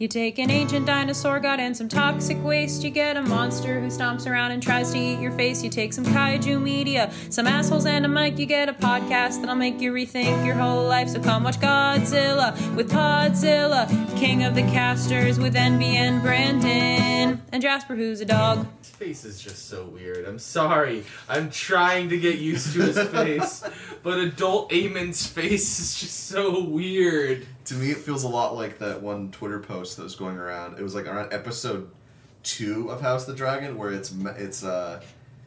You take an ancient dinosaur god and some toxic waste. You get a monster who stomps around and tries to eat your face. You take some kaiju media, some assholes, and a mic. You get a podcast that'll make you rethink your whole life. So come watch Godzilla with Podzilla, King of the Casters with Envy and Brandon, and Jasper, who's a dog. His face is just so weird. I'm sorry. I'm trying to get used to his face, but adult Aemond's face is just so weird. To me, it feels a lot like that one Twitter post that was going around. It was like around episode two of House of the Dragon, where it's it's uh,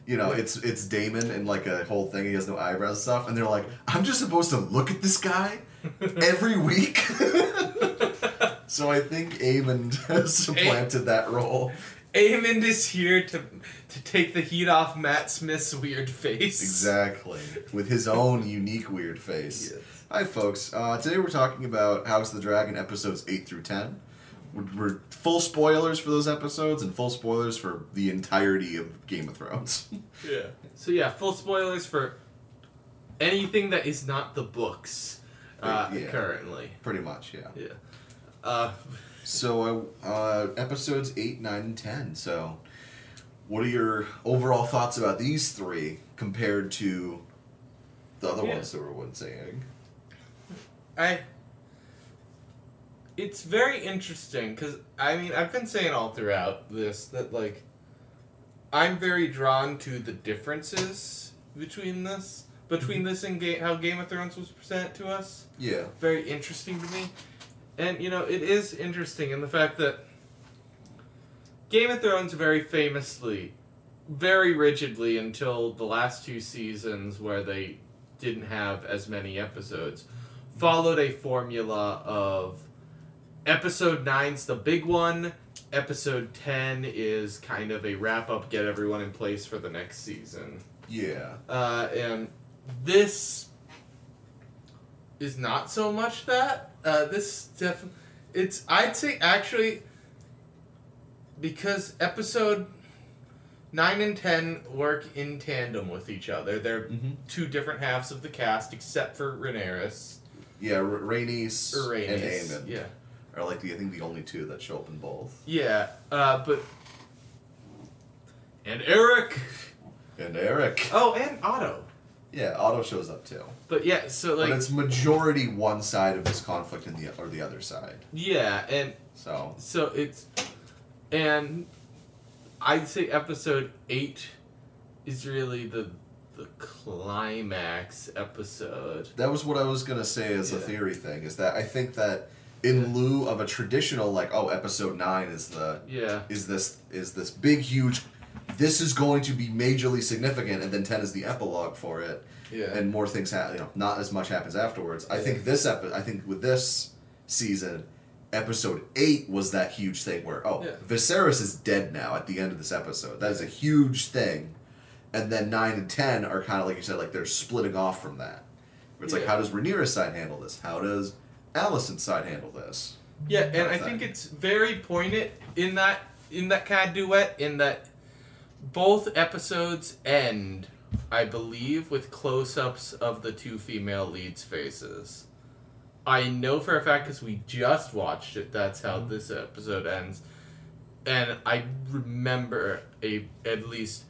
you know, it's it's Daemon and like a whole thing. He has no eyebrows and stuff, and they're like, I'm just supposed to look at this guy every week. so I think Aemond has supplanted that role. Aemond is here to to take the heat off Matt Smith's weird face. Exactly, with his own unique weird face. Yes. Hi, folks. Uh, today we're talking about House of the Dragon episodes 8 through 10. We're, we're full spoilers for those episodes and full spoilers for the entirety of Game of Thrones. Yeah. So yeah, full spoilers for anything that is not the books uh, Yeah. currently. Pretty much, yeah. Yeah. Uh, So, uh, uh, episodes 8, 9, and 10. So, what are your overall thoughts about these three compared to the other Yeah. ones that we were saying? I. It's very interesting because I mean I've been saying all throughout this that like I'm very drawn to the differences between this between mm-hmm. this and ga- how Game of Thrones was presented to us. Yeah. Very interesting to me, and you know it is interesting in the fact that Game of Thrones very famously, very rigidly until the last two seasons where they didn't have as many episodes followed a formula of episode 9's the big one episode 10 is kind of a wrap up get everyone in place for the next season Yeah. uh, and this is not so much that uh, this def- it's i'd say actually because episode 9 and 10 work in tandem with each other they're Mhm. two different halves of the cast except for Rhaenyra Yeah, R- Rhaenys or and Rhaenys. Aemond Yeah. are like the, I think the only two that show up in both. Yeah, uh, but and Eric. And Eric. Oh, and Otto. Yeah, Otto shows up too. But yeah, so like but it's majority one side of this conflict and the or the other side. yeah, and So so it's and I'd say episode eight is really the the climax episode. that was what I was gonna say as a theory thing is that I think that in lieu of a traditional like oh episode nine is the Yeah. is this is this big huge this is going to be majorly significant and then 10 is the epilogue for it Yeah. and more things happen you know not as much happens afterwards i think this epi- i think with this season episode 8 was that huge thing where oh Yeah. Viserys is dead now at the end of this episode that is a huge thing and then 9 and 10 are kind of like you said like they're splitting off from that. It's like how does Rhaenyra's side handle this? How does Alicent's side handle this? Yeah, and I think it's very poignant in that in that kind of duet in that both episodes end, I believe, with close-ups of the two female leads' faces. I know for a fact because we just watched it. That's how mm-hmm. this episode ends, and I remember a at least,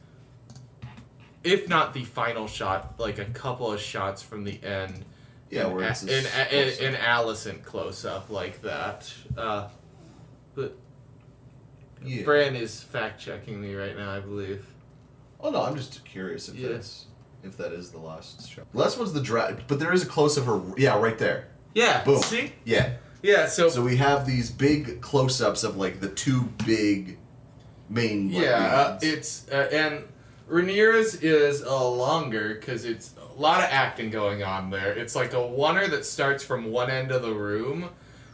if not the final shot, like a couple of shots from the end yeah an, where it's a- close-up. an, Alicent close up like that. Uh, but Yeah. Bran is fact checking me right now, I believe. Oh no, I'm just curious if Yeah. that's if that is the last shot. Last one's the dra but there is a close of her. Yeah, right there. Yeah. Boom. See. Yeah. Yeah. So. So we have these big close-ups of like the two big main. yeah, uh, it's uh, and Rhaenyra's is a longer because it's a lot of acting going on there. It's like a oner that starts from one end of the room.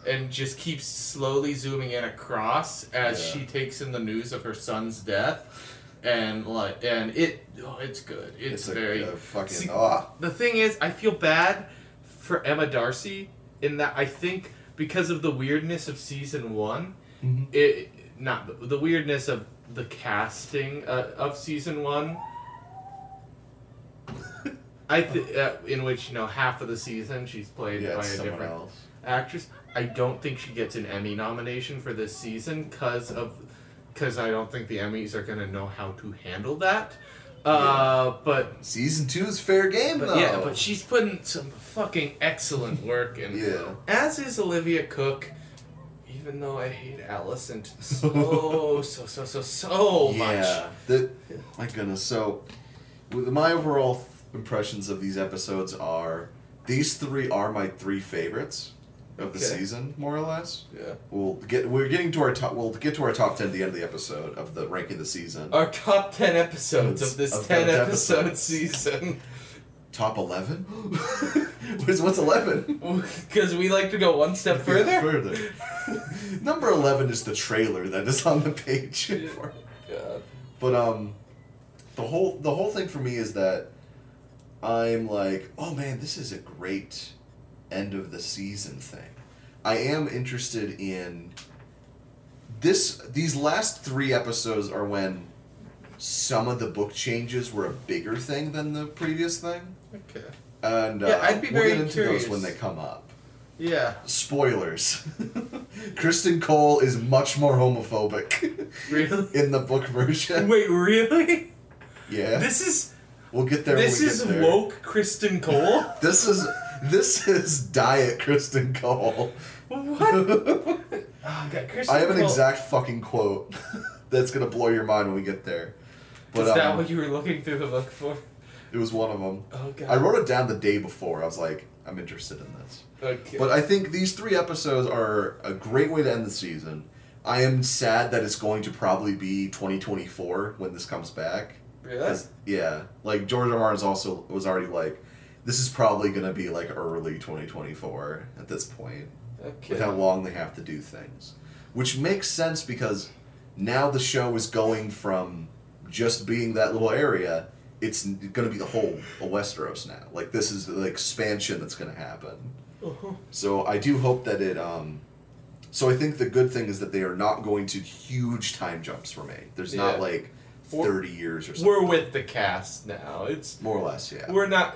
And just keeps slowly zooming in across as Yeah. she takes in the news of her son's death, and like, and it, oh, it's good. It's, it's very a fucking See, ah. the thing is, I feel bad for Emma D'Arcy in that I think because of the weirdness of season one, Mhm. it not the, the weirdness of the casting uh, of season one. I th- uh, in which you know half of the season she's played Yeah, by a different else. actress. I don't think she gets an Emmy nomination for this season because of because I don't think the Emmys are gonna know how to handle that. Uh, but Season two is fair game though. yeah, but she's putting some fucking excellent work in. Yeah. As is Olivia Cooke. Even though I hate Alicent so so so so so much. Yeah. The, my goodness. So, with my overall th- impressions of these episodes are these three are my three favorites of the Okay. season, more or less. Yeah. We'll get we're getting to our top. We'll get to our top ten at the end of the episode of the ranking of the season. Our top ten episodes of this Of ten episode season. top eleven. what's what's eleven? Because we like to go one step further. further. Number eleven is the trailer that is on the page. God. But um, the whole the whole thing for me is that I'm like, oh man, this is a great end of the season thing. I am interested in this. These last three episodes are when some of the book changes were a bigger thing than the previous thing, Okay. and uh, Yeah, I'd be we'll very get into curious. those when they come up. Yeah. Spoilers. Criston Cole is much more homophobic Really? in the book version. Wait, really? Yeah. This is We'll get there this when we is get there. woke Criston Cole. This is this is diet Criston Cole. what? Oh, God, Criston I have an Cole- exact fucking quote that's gonna blow your mind when we get there. But is that um, what you were looking through the book for? It was one of them. Oh God. I wrote it down the day before. I was like, I'm interested in this. Okay. But I think these three episodes are a great way to end the season. I am sad that it's going to probably be 2024 when this comes back. really? Yeah, like George R. R. Martin's also was already like, this is probably gonna be like early 2024 at this point, Okay. with how long they have to do things, which makes sense because now the show is going from just being that little area, it's gonna be the whole of Westeros now. Like this is the expansion that's gonna happen. Uh-huh. So I do hope that it. um So I think the good thing is that they are not going to huge time jumps for me. There's not Yeah. like We're- thirty years or something. We're with the cast now. It's more or less, yeah. we're not.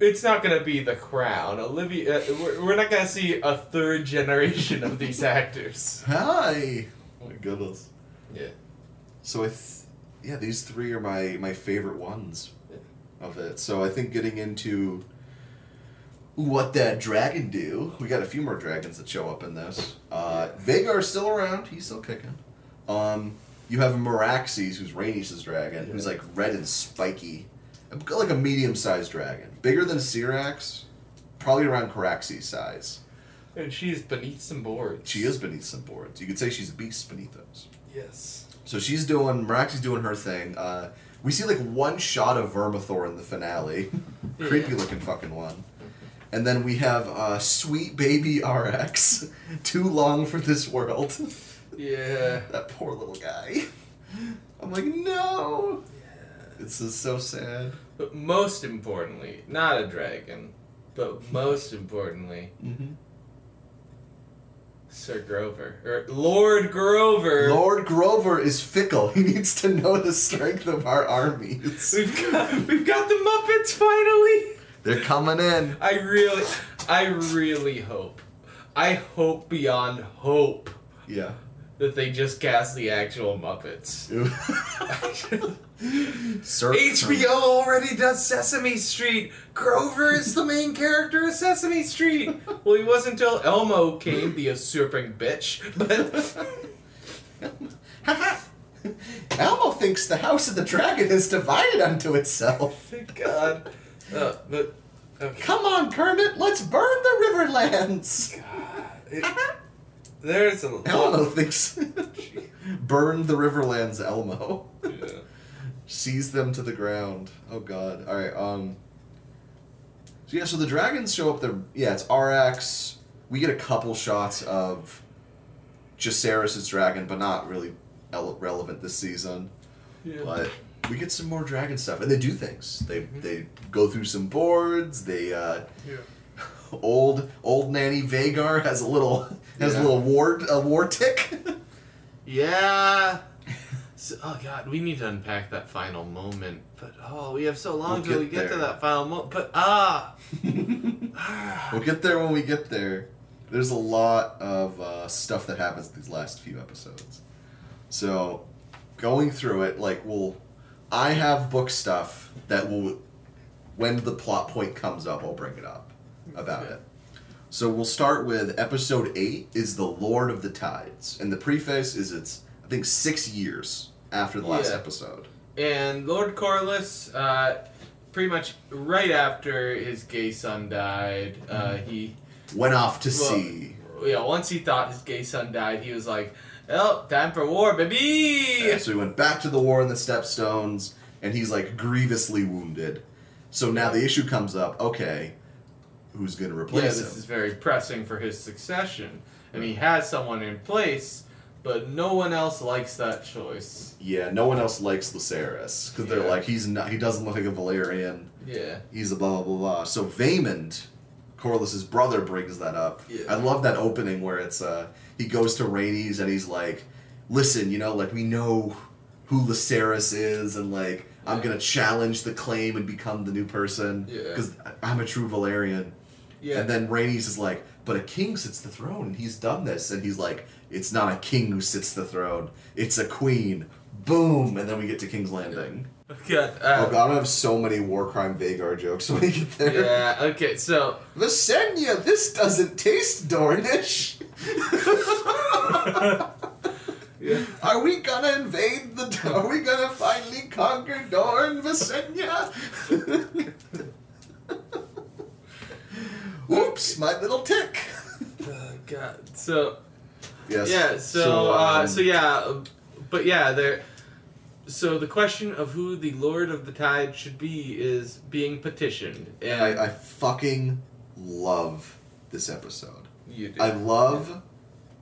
It's not gonna be the crown. Olivia. Uh, we're, we're not gonna see a third generation of these actors. Hi. Oh my goodness. Yeah. So I, th- yeah, these three are my my favorite ones of it. So I think getting into what that dragon do. We got a few more dragons that show up in this. Uh, Vhagar's still around. He's still kicking. Um, you have Meraxes, who's Rhaenys' dragon, who's like red and spiky, like a medium-sized dragon, bigger than Syrax, probably around Caraxes' size. And she's beneath some boards. She is beneath some boards. You could say she's a beast beneath those. Yes. So she's doing, Meraxi's doing her thing. Uh, we see like one shot of Vermithor in the finale, creepy Yeah. looking fucking one. And then we have uh, sweet baby Arrax, too long for this world. Yeah. that poor little guy. I'm like, no. Yeah. This is so sad. But most importantly, not a dragon, but most importantly, Mm-hmm. Sir Grover or Lord Grover. Lord Grover is fickle. He needs to know the strength of our armies. We've got we've got the Muppets finally. They're coming in. I really, I really hope, I hope beyond hope Yeah. that they just cast the actual Muppets. Sir HBO already does Sesame Street. Grover is the main character of Sesame Street. Well, he wasn't until Elmo came, the usurping bitch. But Elmo thinks the House of the Dragon is divided unto itself. thank God. Uh, but okay. Come on, Kermit, let's burn the Riverlands. It- there's a lot. Elmo thinks. burn the Riverlands, Elmo. Yeah. Seize them to the ground. Oh God. All right. Um. So yeah, so the dragons show up there. Yeah, it's Arrax. We get a couple shots of Jacaerys' dragon, but not really ele- relevant this season. Yeah. But we get some more dragon stuff, and they do things. They they go through some boards. They uh, Yeah. old old nanny Vhagar has a little has Yeah. a little war a war tick. Yeah. So, oh God, we need to unpack that final moment. But oh, we have so long We'll till we get get to that final moment. But ah, we'll get there when we get there. there's a lot of uh, stuff that happens these last few episodes. So, going through it, like, well, I have book stuff that will, when the plot point comes up, I'll bring it up about Okay. it. So we'll start with episode eight is the Lord of the Tides, and the preface is it's I think six years after the last Yeah. episode. And Lord Corlys, uh, pretty much right after his gay son died, uh, he Went off to Well, sea. yeah once he thought his gay son died, he was like, "Well, time for war, baby." Yeah, so he went back to the war in the Stepstones, and he's like grievously wounded. So now the issue comes up. Okay, who's gonna replace Yeah, replace this him? is very pressing for his succession, and he has someone in place, but no one else likes that choice. Yeah, no one else likes Lucerys because they're like he's not. He doesn't look like a Velaryon. Yeah. He's a blah blah blah blah. So Vaymond, Corlys's brother, brings that up. Yeah. I love that opening where it's uh he goes to Rhaenys and he's like, "Listen, you know, like we know who Lucerys is, and like I'm gonna challenge the claim and become the new person Yeah. because I'm a true Velaryon." Yeah. And then Rhaenys is like, "But a king sits the throne, and he's done this." And he's like, "It's not a king who sits the throne; it's a queen." Boom, and then we get to King's Landing. God, Oh uh, god, I have so many war crime Vhagar jokes when we get there. Yeah. Okay. So. Visenya, this doesn't taste Dornish. Yeah. Are we gonna invade the? Are we gonna finally conquer Dorne, Visenya? Oops, my little tick. Oh, God. So. Yes. Yeah. So. uh, um, so yeah. uh, But yeah, there. So the question of who the Lord of the Tide should be is being petitioned, and I, I fucking love this episode. you do. I love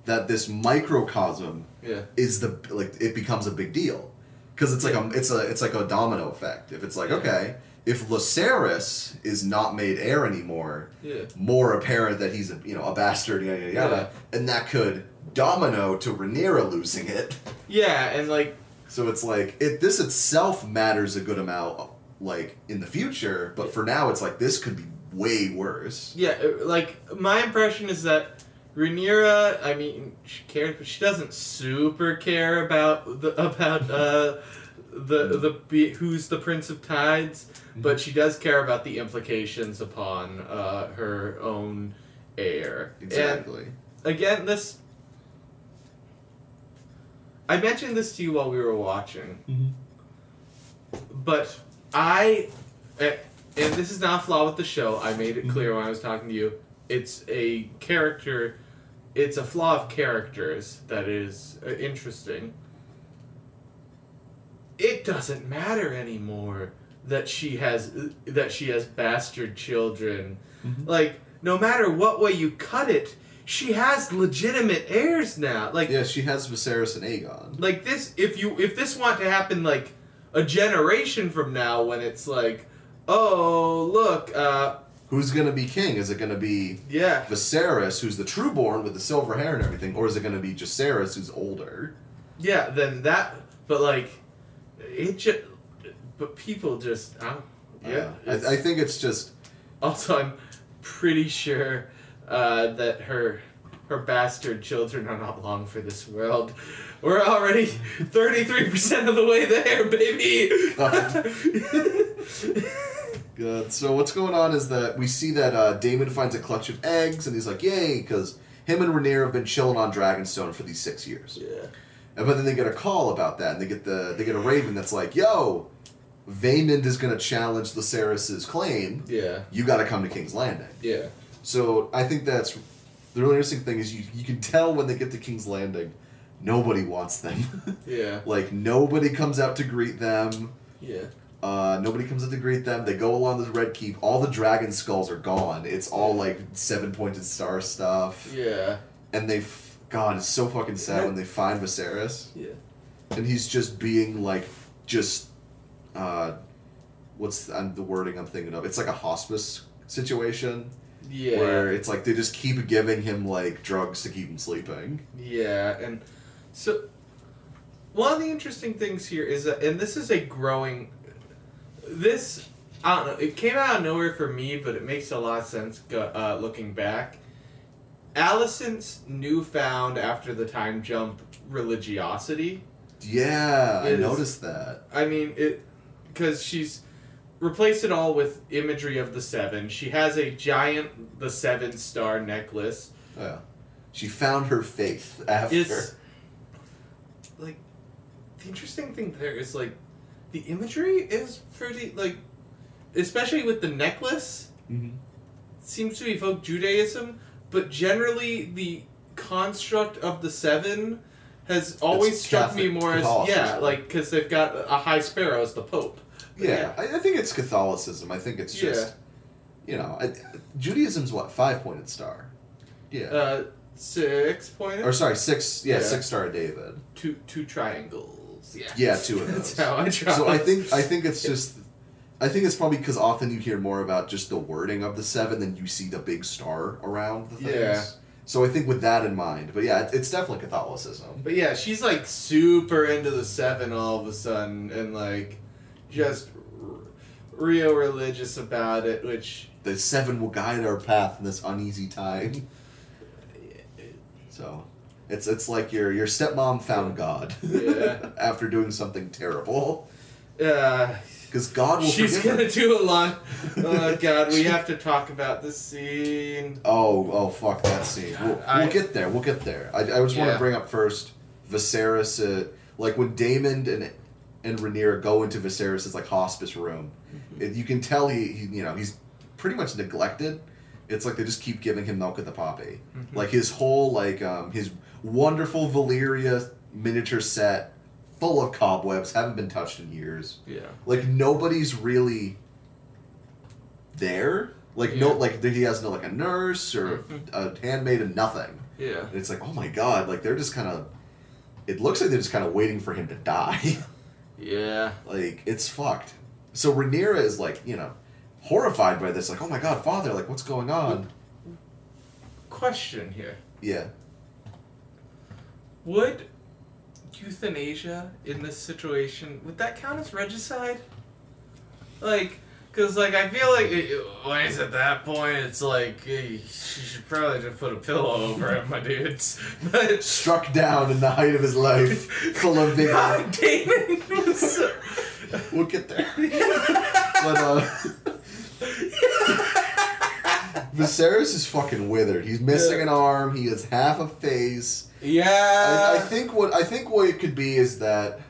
that this microcosm yeah. is the like it becomes a big deal because it's like a it's a it's like a domino effect. If it's like Yeah. okay, if Lucerys is not made heir anymore, Yeah. more apparent that he's a you know a bastard yada yada yada, and that could domino to Rhaenyra losing it. Yeah, and like So it's like it this itself matters a good amount like in the future, but for now it's like this could be way worse. Yeah, uh, like my impression is that Rhaenyra, I mean, she cares, but she doesn't super care about the about uh, the the be- who's the Prince of Tides, but she does care about the implications upon uh, her own heir. Exactly. And again, this. I mentioned this to you while we were watching, but I, and this is not a flaw with the show. I made it clear when I was talking to you. It's a character. It's a flaw of characters that is uh, interesting. It doesn't matter anymore that she has that she has bastard children. Like no matter what way you cut it, she has legitimate heirs now. Like Yeah, she has Viserys and Aegon. like this if you if this want to happen like a generation from now when it's like oh look uh Who's gonna be king? Is it gonna be yeah Viserys, who's the trueborn with the silver hair and everything, or is it gonna be Jacaerys, who's older? yeah then that but like it just but people just I don't, yeah Uh, I, I think it's just also i'm pretty sure uh that her her bastard children are not long for this world we're already 33% of the way there baby good. So what's going on is that we see that uh, Daemon finds a clutch of eggs, and he's like, "Yay!" Because him and Rhaenyra have been chilling on Dragonstone for these six years. yeah but then they get a call about that, and they get the they get a raven that's like, "Yo, Vaymond is gonna challenge the Lucerys's claim. yeah You got to come to King's Landing." yeah So I think that's the really interesting thing is you you can tell when they get to King's Landing, nobody wants them. yeah like nobody comes out to greet them. yeah Uh, nobody comes out to greet them. They go along the Red Keep. All the dragon skulls are gone. It's all like seven pointed star stuff. yeah And they, God, it's so fucking sad when they find Viserys yeah and he's just being like, just, uh, what's the, I'm, the wording I'm thinking of? It's like a hospice situation yeah where it's like they just keep giving him like drugs to keep him sleeping. Yeah, and so one of the interesting things here is that, and this is a growing. This I don't know. It came out of nowhere for me, but it makes a lot of sense uh, looking back. Alicent's newfound after the time jump religiosity. Yeah, I noticed that. I mean it because she's replaced it all with imagery of the seven. She has a giant the seven star necklace. Oh, yeah. She found her faith after. It's like the interesting thing there is like the imagery is pretty like especially with the necklace Mhm. seems to evoke Judaism, but generally the construct of the seven has always It's struck me more as yeah, like because they've got a high sparrow as the Pope. But Yeah, I, I think it's Catholicism. I think it's just, you know, I, Judaism's what five pointed star. Yeah. Uh, six pointed. or sorry, six. Yeah, Yeah. six star David. two two triangles. Yeah. Yeah, two of That's those. how I draw. So I think I think it's just, I think it's probably because often you hear more about just the wording of the seven than you see the big star around the things. Yeah. So I think with that in mind, but yeah, it, it's definitely Catholicism. But yeah, she's like super into the seven all of a sudden, and like just r- real religious about it, which The seven will guide our path in this uneasy time. So, it's it's like your your stepmom found God. Yeah. after doing something terrible, uh, because God will she's gonna her. do a lot. Oh god, we have to talk about this scene. Oh, oh, fuck that scene. We'll, I- we'll get there. We'll get there. I, I just want to bring up first Viserys. Uh, like when Daemon and and Rhaenyra go into Viserys' like hospice room, Mm-hmm. it, you can tell he, he you know he's pretty much neglected. It's like they just keep giving him milk at the poppy. Mhm. Like his whole like um, his wonderful Valyria miniature set, full of cobwebs, haven't been touched in years. Yeah. like nobody's really there. Like no, like he has no like a nurse or Mhm. a handmaid and nothing. Yeah. And it's like, oh my god, like they're just kind of. It looks like they're just kind of waiting for him to die. Yeah. like it's fucked. So Rhaenyra is like, you know, horrified by this. Like, oh my god, father, like what's going on? Question here. Yeah. Would euthanasia in this situation would that count as regicide? Like, cause like I feel like it, when it's at that point, it's like eh, you should probably just put a pillow over him, my dudes. But Struck down in the height of his life, full of vigor. God, Daemon was. So, We'll get there. but uh Viserys is fucking withered. He's missing Yeah. an arm. He has half a face. yeah. I, I think what I think what it could be is that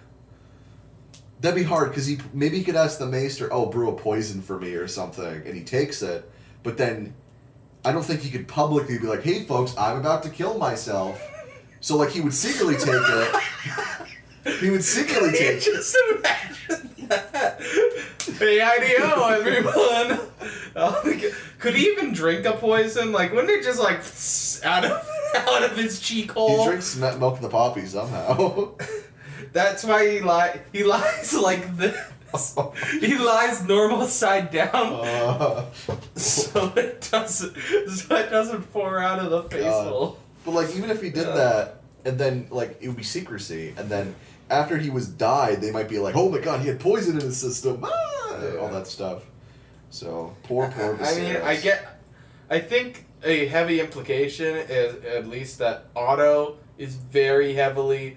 that'd be hard because he maybe he could ask the maester, "Oh, brew a poison for me" or something, and he takes it. But then I don't think he could publicly be like, "Hey, folks, I'm about to kill myself." So like he would secretly take it. He would secretly Can you take. just imagine that? Hey, IDO, everyone. Oh, my God. Could he even drink a poison? Like, wouldn't it just like out of out of his cheek hole? He drinks milk of the poppy somehow. That's why he lie. He lies like this. he lies normal side down, Uh, so it doesn't. So it doesn't pour out of the face God. hole. But like, even if he did that, and then like it would be secrecy, and then after he was died, they might be like, "Oh my god, he had poison in his system," ah, Yeah. all that stuff. So poor, poor. I mean, I get. I think a heavy implication is at least that Otto is very heavily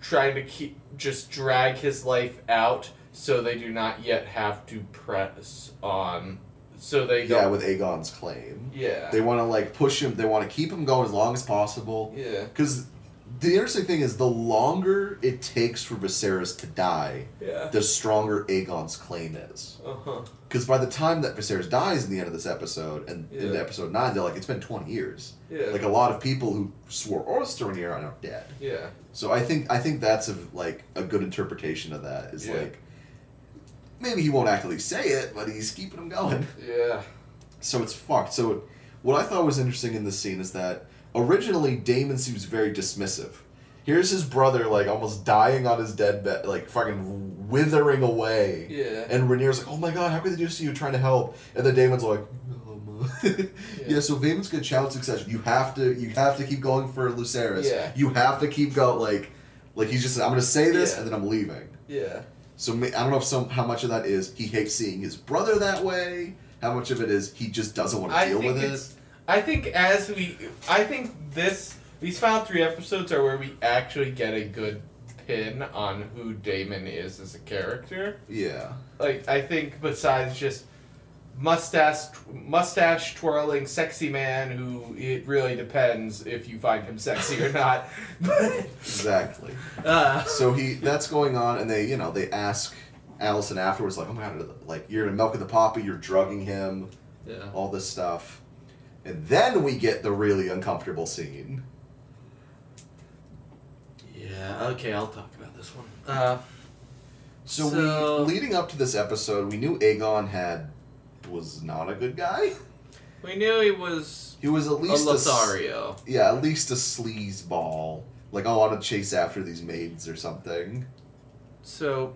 trying to keep just drag his life out, so they do not yet have to press on. So they Yeah, with Aegon's claim, yeah. they want to like push him. They want to keep him going as long as possible. yeah. Because the interesting thing is, the longer it takes for Viserys to die, Yeah. the stronger Aegon's claim is. Uh-huh. Because by the time that Viserys dies in the end of this episode, and in Yeah. episode nine, they're like, it's been twenty years. Yeah. Like a lot of people who swore oaths to Rhaenyra are now dead. yeah. So I think I think that's a, like a good interpretation of that. Is Yeah. like maybe he won't actually say it, but he's keeping him going. Yeah. So it's fucked. So what I thought was interesting in this scene is that originally Daemon seems very dismissive. Here's his brother like almost dying on his deadbed, like fucking withering away. Yeah. And Rhaenyra's like, "Oh my god, how could they do this to you? Trying to help." And then Daemon's like, um, yeah. So Daemon's good challenge succession. You have to, you have to keep going for Lucerys. Yeah. You have to keep going. Like, like he's just, I'm gonna say this Yeah. and then I'm leaving. Yeah. So I don't know if some how much of that is he hates seeing his brother that way. How much of it is he just doesn't want to I deal think with it. I think as we, I think this these final three episodes are where we actually get a good pin on who Daemon is as a character. Yeah. Like I think besides just mustache mustache twirling sexy man who it really depends if you find him sexy or not. Exactly. uh, So he that's going on, and they you know they ask Alicent afterwards like, oh my god, like you're milking the poppy, you're drugging him, yeah. all this stuff, and then we get the really uncomfortable scene. Yeah. Okay, I'll talk about this one. Uh, So, So- we leading up to this episode, we knew Aegon had was not a good guy. we knew he was He was at least a, Lothario. yeah, at least a sleaze ball. Like, I want to chase after these maids or something. So,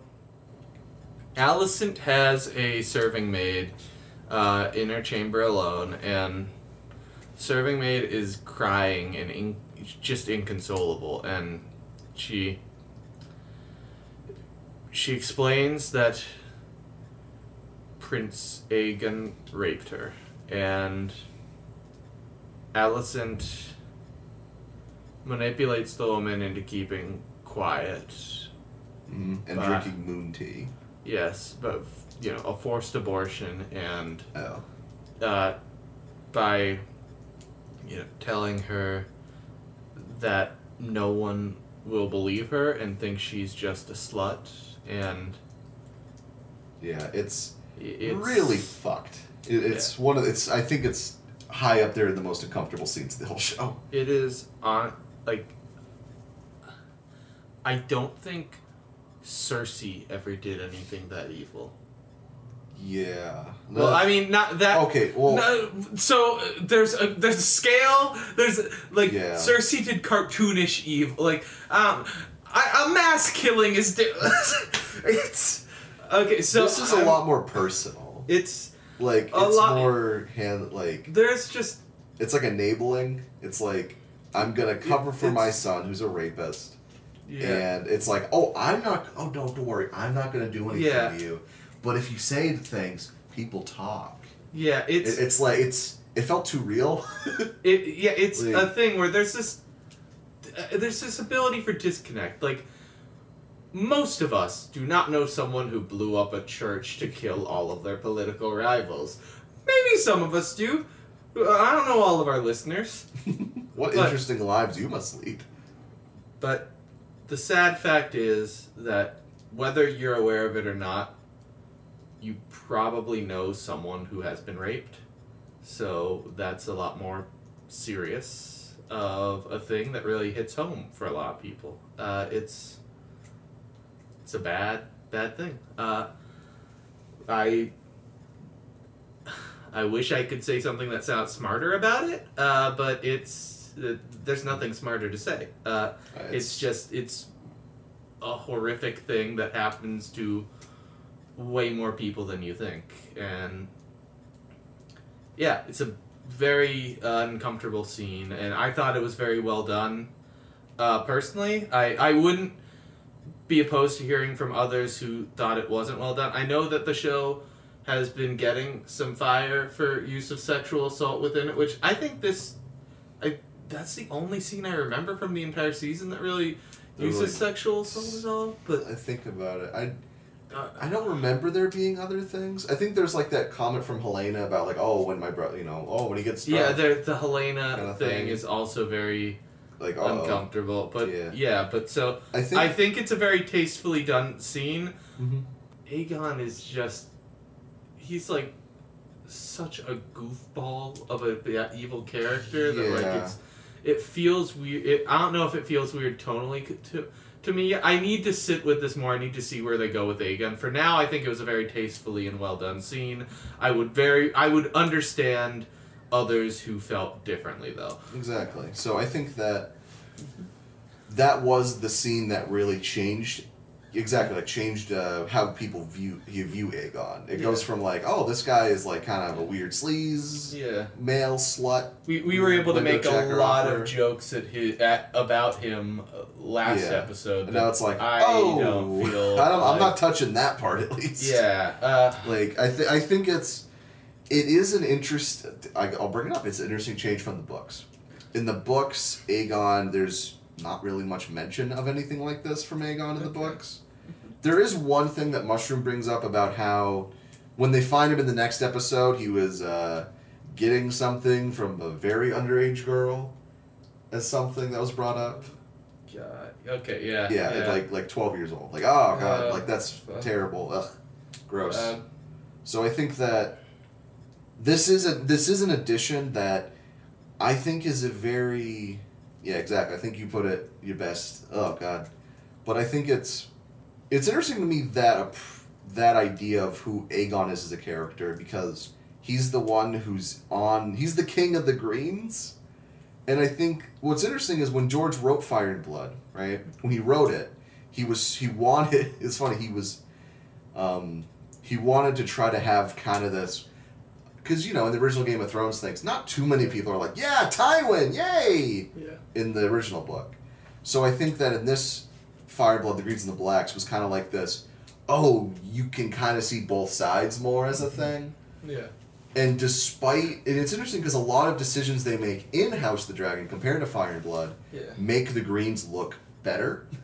Alicent has a serving maid uh, in her chamber alone, and serving maid is crying and in, just inconsolable, and she she explains that Prince Aegon raped her, and Alicent manipulates the woman into keeping quiet Mm, and But- drinking moon tea. Yes, but you know, a forced abortion and Oh. uh, by you know telling her that no one will believe her and think she's just a slut and Yeah, it's, it's really fucked. It, it's one of it's. I think it's high up there in the most uncomfortable scenes of the whole show. it is on like I don't think Cersei ever did anything that evil. Yeah. Well, I mean, not that. Okay, well- no, so uh, there's a there's a scale. There's like Yeah. Cersei did cartoonish evil. Like um, I, a mass killing is. Di- it's okay. So this is a I'm- lot more personal. It's Like a it's lot- more hand like there's just it's like enabling. It's like I'm gonna cover for my son who's a rapist, yeah. and it's like, oh, I'm not. Oh, don't don't worry, I'm not gonna do anything Yeah. to you. But if you say the things, people talk. yeah. It, It's it's like it's it felt too real. It yeah, it's Like- a thing where there's this uh, there's this ability for disconnect. Like most of us do not know someone who blew up a church to kill all of their political rivals. Maybe some of us do. Uh, I don't know all of our listeners, what But- interesting lives you must lead. but the sad fact is that whether you're aware of it or not, you probably know someone who has been raped. So that's a lot more serious of a thing that really hits home for a lot of people. Uh, it's it's a bad bad thing. Uh, I I wish I could say something that sounds smarter about it, uh, but it's uh, there's nothing smarter to say. Uh, Uh, it's just it's a horrific thing that happens to way more people than you think. And yeah it's a very uh, uncomfortable scene and i thought it was very well done. Uh, personally I, I wouldn't be opposed to hearing from others who thought it wasn't well done. I know that the show has been getting some fire for use of sexual assault within it which i think this I, that's the only scene i remember from the entire season that really uses like- sexual assault at all but I think about it. I uh, I don't remember there being other things. I think there's like that comment from Helaena about like, oh, when my brother, you know, oh, when he gets Yeah, the the Helaena Kinda thing, thing. is also very like, oh, uncomfortable. But Yeah. yeah. but so I think I think it's a very tastefully done scene. Mhm. Aegon is just he's like such a goofball of a evil character that like it's it feels weird. It, I don't know if it feels weird tonally to to me. I need to sit with this more. I need to see where they go with Aegon. For now, I think it was a very tastefully and well done scene. I would very I would understand others who felt differently though. Exactly. So I think that that was the scene that really changed. Exactly, like changed uh, how people view you view Aegon. It goes from like, oh, this guy is like kind of a weird sleaze, Yeah. male slut. We, we were able to make a lot offer. of jokes at his, at about him uh, last Yeah. episode. And now it's like, I oh, don't feel. I don't, I'm not touching that part at least. Yeah. Uh, Like I, th- I think it's it is an interest. I, I'll bring it up. It's an interesting change from the books. In the books, Aegon, there's not really much mention of anything like this from Aegon in the books. There is one thing that Mushroom brings up about how when they find him in the next episode, he was uh, getting something from a very underage girl as something that was brought up. God. Okay. Yeah. Yeah, at like like twelve years old. Like oh god, Uh, like that's uh, terrible. Ugh, gross. Um, So I think that this is a this is an addition that I think is a very yeah exactly. I think you put it your best. Oh god, but I think it's it's interesting to me that that idea of who Aegon is as a character because he's the one who's on he's the king of the greens. And I think what's interesting is when George wrote Fire and Blood, right? When he wrote it, he was he wanted. It's funny. He was, um, he wanted to try to have kind of this, because you know in the original Game of Thrones things, not too many people are like, yeah, Tywin, yay, yeah. in the original book. So I think that in this Fireblood, the Greens and the Blacks was kind of like this. Oh, you can kind of see both sides more as a thing. Yeah. And despite, and it's interesting because a lot of decisions they make in House of the Dragon compared to Fire and Blood Yeah. make the Greens look better.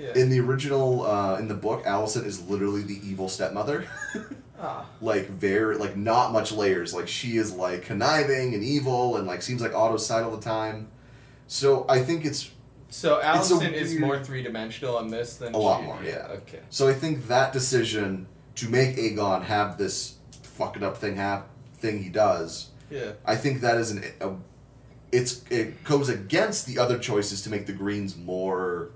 Yeah. In the original, uh, in the book, Alicent is literally the evil stepmother. ah. like very, like not much layers. Like she is like conniving and evil and like seems like Otto's side all the time. So I think it's So It's Alicent is weird- more three dimensional on this than A lot she- more, yeah. Okay. so I think that decision to make Aegon have this fucking up thing hap- thing he does Yeah. I think that is an a, it's it goes against the other choices to make the greens more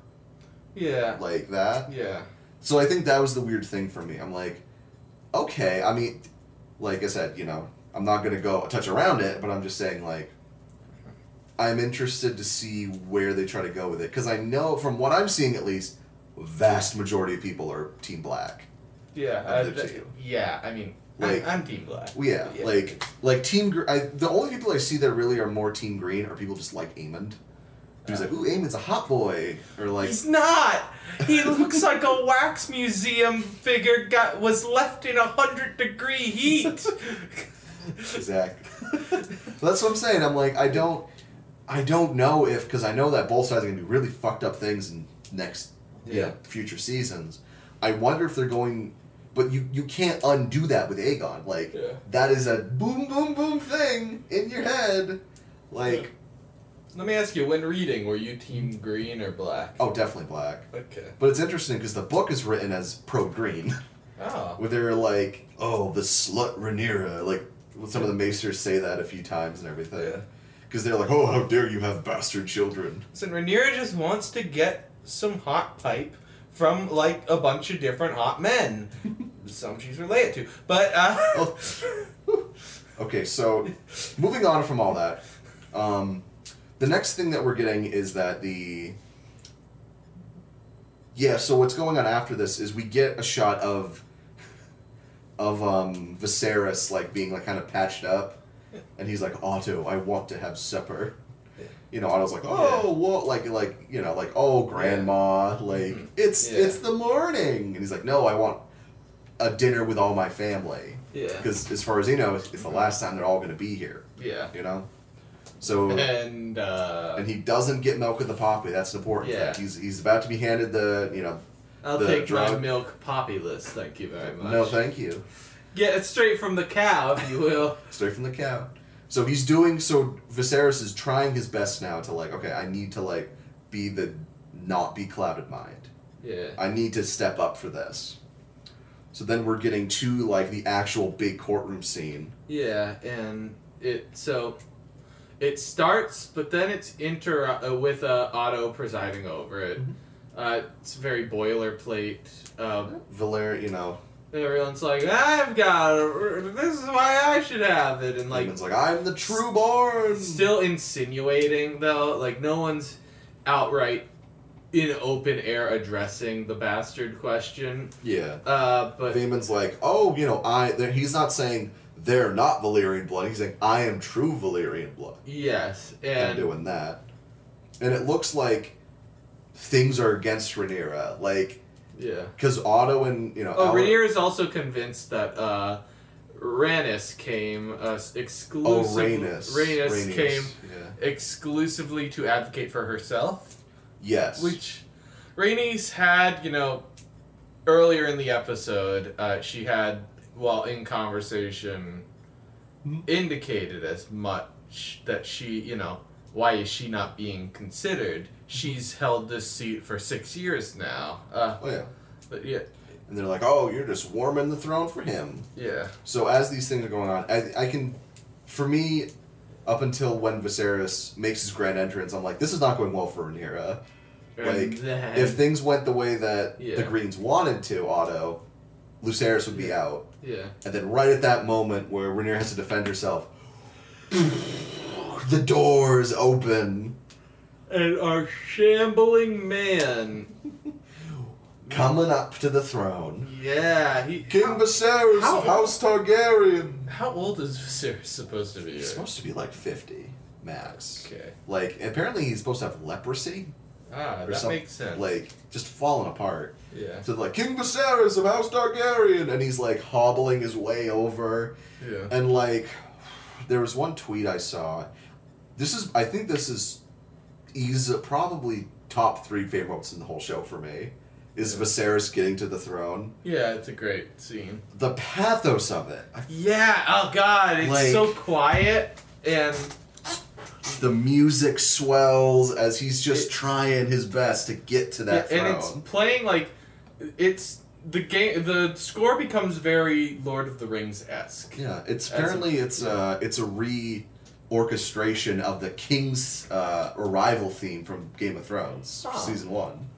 Yeah. like that. Yeah. So I think that was the weird thing for me. I'm like, okay, I mean, like I said, you know, I'm not gonna go touch around it, but I'm just saying like, I'm interested to see where they try to go with it because I know from what I'm seeing at least, vast majority of people are Team Black. Yeah. Th- yeah. I mean, Like- I'm, I'm Team Black. Yeah, Yeah. like like Team. Gr- I, the only people I see that really are more Team Green are people just like Aemond. Who's like, ooh, Aemond's a hot boy, or like, He's not. He looks like a wax museum figure got was left in a hundred degree heat. exactly. That's what I'm saying. I'm like, I don't, I don't know if because I know that both sides are gonna do really fucked up things in next, you Yeah. know, future seasons. I wonder if they're going, but you you can't undo that with Aegon. Like Yeah. that is a boom boom boom thing in your head, like. Yeah. Let me ask you: When reading, were you Team Green or Black? Oh, definitely black. Okay. But it's interesting because the book is written as pro green, Oh. where they're like, "Oh, the slut Rhaenyra." Like some of the maesters say that a few times and everything, Yeah. because they're like, "Oh, how dare you have bastard children?" So Rhaenyra just wants to get some hot pipe from like a bunch of different hot men. some she's related to, but uh, Oh. Okay, so moving on from all that, um, the next thing that we're getting is that the yeah. So what's going on after this is we get a shot of of um, Viserys like being like kind of patched up, and he's like Otto, I want to have supper. You know, Otto's like, oh, what? Like, like, you know, like, oh, grandma, like, Mhm. it's Yeah. it's the morning, and he's like, no, I want a dinner with all my family. yeah, Because as far as you know, it's, it's the last time they're all going to be here. yeah, You know, so and uh, and he doesn't get milk with the poppy. That's an important Yeah. thing. He's he's about to be handed the you know. I'll the take drug- milk poppy list. Thank you very much. No, thank you. Get it straight from the cow, if you will. Straight from the cow. So he's doing so. Viserys is trying his best now to like. Okay, I need to like be the not be clouded mind. Yeah. I need to step up for this. So then we're getting to like the actual big courtroom scene. Yeah, and it so it starts, but then it's inter uh, with uh, Otto presiding over it. Mhm. Uh, it's very boilerplate. Um, Valer, you know, everyone's like, "I've got it. this is why I should have it," and like like, like I'm the true born. still insinuating though. Like no one's outright in open air addressing the bastard question. yeah. Uh, but Daemon's like, oh, you know, I. there- He's not saying they're not Valyrian blood. He's saying I am true Valyrian blood. yes, And and doing that, and it looks like things are against Rhaenyra, like yeah. because Otto and you know. Oh, Al- Rhaenyra is also convinced that uh, Rhaenys came uh, Oh, exclusively. Rhaenys. Rhaenys Rhaenys, came Yeah. exclusively to advocate for herself, Yes. which Rhaenys had, you know, earlier in the episode, uh, she had, while in conversation, Hmm. indicated as much that she, you know, why is she not being considered? She's held this seat for six years now. Uh, oh yeah. but yeah, And they're like, oh, you're just warming the throne for him. yeah, So as these things are going on, I, I can, for me, up until when Viserys makes his grand entrance, I'm like, this is not going well for Rhaenyra. Like, then- if things went the way that Yeah. the Greens wanted to, Otto, Lucerys would be Yeah. out. yeah. And then right at that moment where Rhaenyra has to defend herself, the doors open. And our shambling man. Coming up to the throne. Yeah, he. King how, Viserys how- of House Targaryen. how old is Viserys supposed to be? He's supposed to be like 50, max. Okay. Like, apparently he's supposed to have leprosy. Ah, that some- makes sense. Like, just falling apart. Yeah. So, like, King Viserys of House Targaryen! And he's, like, hobbling his way over. Yeah. And, like, there was one tweet I saw. This is, I think this is, he's probably top three favorite moments in the whole show for me. Is Yeah. Viserys getting to the throne. Yeah, it's a great scene. The pathos of it. Yeah. Oh God, it's Like- so quiet and the music swells as he's just trying his best to get to that and throne. it's playing like it's the game. The score becomes very Lord of the Rings esque. yeah, it's As a- apparently it's uh it's a re orchestration of the King's uh, arrival theme from Game of Thrones Oh. season one,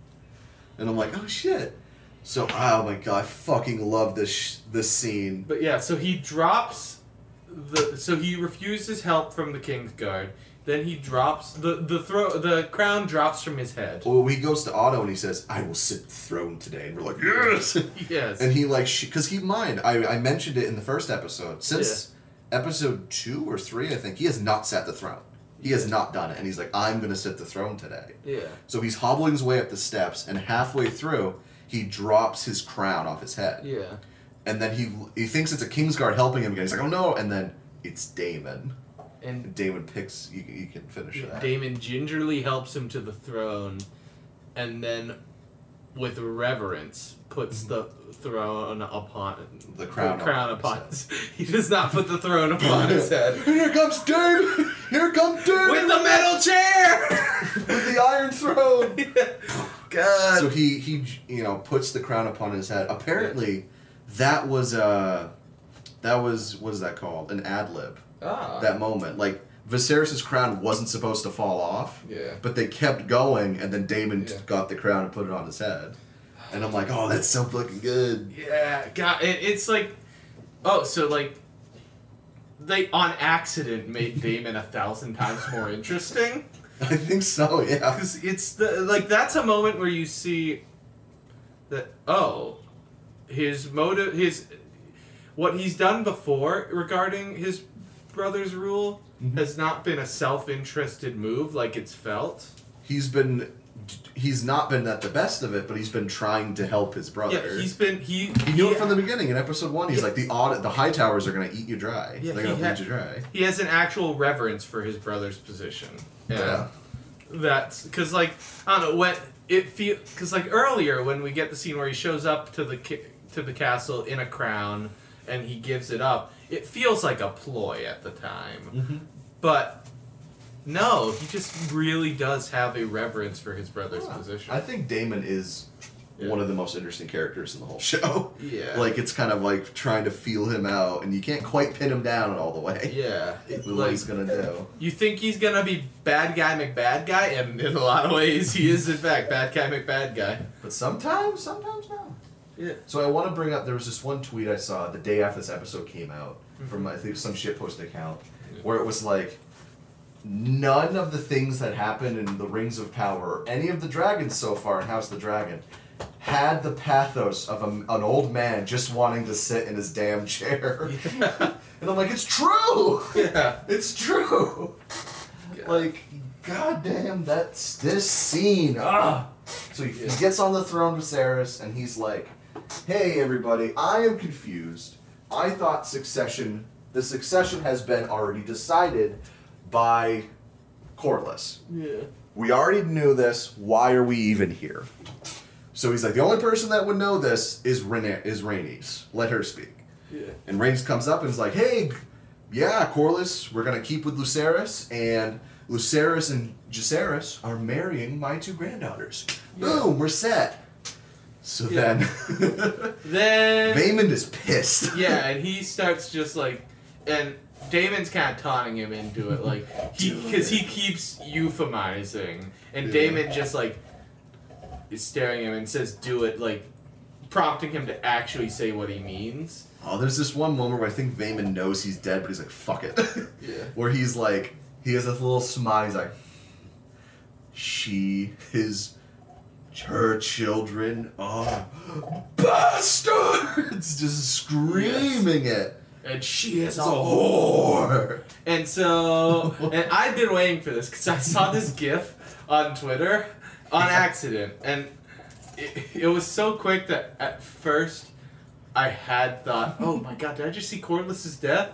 and I'm like, oh shit. So oh my god, I fucking love this sh- this scene. But yeah, so he drops the. So he refuses help from the King's Guard. Then he drops the the throw. The crown drops from his head. Well, he goes to Otto and he says, "I will sit the throne today," and we're like, "Yes!" Yes. and he like because he mind I I mentioned it in the first episode since episode two or three I think he has not sat the throne. He has not done it, and he's like, "I'm gonna sit the throne today." yeah. So he's hobbling his way up the steps, and halfway through, he drops his crown off his head, Yeah. and then he he thinks it's a Kingsguard helping him again. He's like, "Oh no!" And then it's Daemon. And And Daemon picks. You, you can finish that. Daemon gingerly helps him to the throne, and then, with reverence, puts the throne upon The crown crown upon upon. His, he does not put the throne upon his head. Here comes Daemon! Here comes Daemon! With the metal chair. With the Iron Throne! God. so he he you know puts the crown upon his head. Apparently, that was uh that was what is that called? An ad lib. Ah. That moment, like Viserys's crown wasn't supposed to fall off, Yeah. but they kept going, and then Daemon Yeah. got the crown and put it on his head. And I'm like, oh, that's so fucking good. Yeah, God, it, it's like, oh, so like, they on accident made Daemon a thousand times more interesting. I think so, yeah. Because it's the like that's a moment where you see that oh, his motive, his what he's done before regarding his brother's rule Mhm. has not been a self-interested move like it's felt. He's been he's not been at the best of it, but he's been trying to help his brother. Yeah, he's been he He knew it from the beginning in episode one. He's Yeah. like the audit, the high towers are gonna eat you dry. Yeah, They're gonna bleed had- you dry. he has an actual reverence for his brother's position. Yeah. Yeah. That's because like I don't know when it feel because like earlier when we get the scene where he shows up to the to the castle in a crown and he gives it up, it feels like a ploy at the time, Mm-hmm. but no, he just really does have a reverence for his brother's position. I think Daemon is Yeah. one of the most interesting characters in the whole show. yeah, Like it's kind of like trying to feel him out, and you can't quite pin him down all the way. yeah, it- With what like he's gonna do. you think he's gonna be bad guy McBad guy, and in a lot of ways he is in fact bad guy McBad guy. But sometimes, sometimes no. Yeah. So I want to bring up. There was this one tweet I saw the day after this episode came out. From I think some shitpost account, where it was like, none of the things that happened in the Rings of Power, or any of the dragons so far in House of the Dragon, had the pathos of a, an old man just wanting to sit in his damn chair. and I'm like, it's true. Yeah. It's true. Like, goddamn, that's this scene. Ah. So he, Yeah. he gets on the throne with Viserys, and he's like, "Hey, everybody, I am confused. I thought succession, the succession has been already decided by Corlys. Yeah. We already knew this. Why are we even here? So he's like, the only person that would know this is Rene- is Rhaenys. Let her speak. Yeah. And Rhaenys comes up and is like, hey, yeah, Corlys, we're gonna keep with Lucerys, and Lucerys and Jacaerys are marrying my two granddaughters. Yeah. Boom, we're set. So Yeah. then, Then Vaemond is pissed. yeah, and he starts just like, and Daemon's kind of taunting him into it, like he because he keeps euphemizing, and Yeah. Daemon just like is staring at him and says, "Do it," like prompting him to actually say what he means. Oh, there's this one moment where I think Vaemond knows he's dead, but he's like, fuck it. Yeah. where he's like, he has this little smile. He's like, she, his, her children are bastards, just screaming it. And she is a whore. And so, and I've been waiting for this because I saw this GIF on Twitter on accident, and it, it was so quick that at first I had thought, "Oh my god, did I just see Corlys's death?"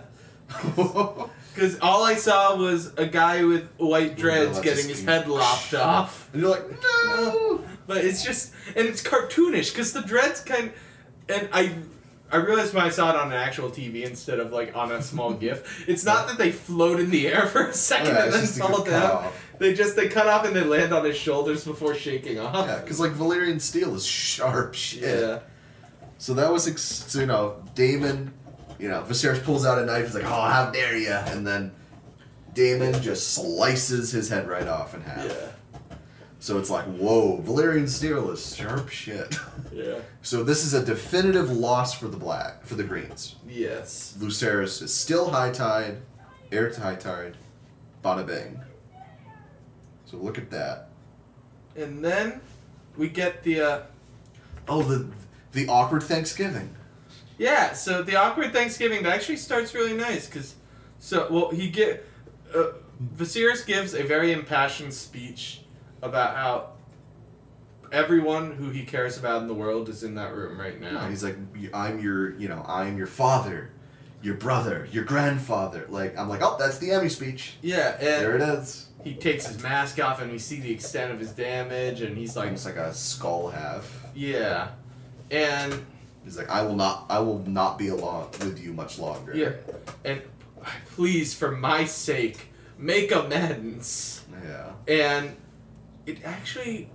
Because all I saw was a guy with white dreads that's getting his head lopped off. and you're like, no. But it's just, and it's cartoonish because the dreads kind, and I, I realized when I saw it on an actual TV instead of like on a small GIF, it's not that they float in the air for a second Yeah, and then just fall down. cut-off. They just they cut off and they land on his shoulders before shaking off. Yeah, because like Valyrian steel is sharp shit. yeah, So that was, ex- so, you know, Daemon, you know, Viserys pulls out a knife. He's like, "Oh, how dare you!" And then Daemon just slices his head right off in half. yeah, So it's like, whoa, Valyrian steel is sharp shit. yeah. so this is a definitive loss for the black, for the greens. Yes. Lucerys is still high tide, heir to high tide, bada bing. So look at that. And then we get the uh, Oh, the the awkward Thanksgiving. Yeah, so the awkward Thanksgiving that actually starts really nice because, so well he get, uh, Viserys gives a very impassioned speech about how everyone who he cares about in the world is in that room right now. And he's like, I'm your, you know, I'm your father, your brother, your grandfather. Like, I'm like, oh, that's the Emmy speech. Yeah, and There it is. he takes his mask off and we see the extent of his damage and he's like, It's like a skull half. yeah, and He's like, I will not, I will not be along with you much longer. yeah, and please for my sake make amends. Yeah. and it actually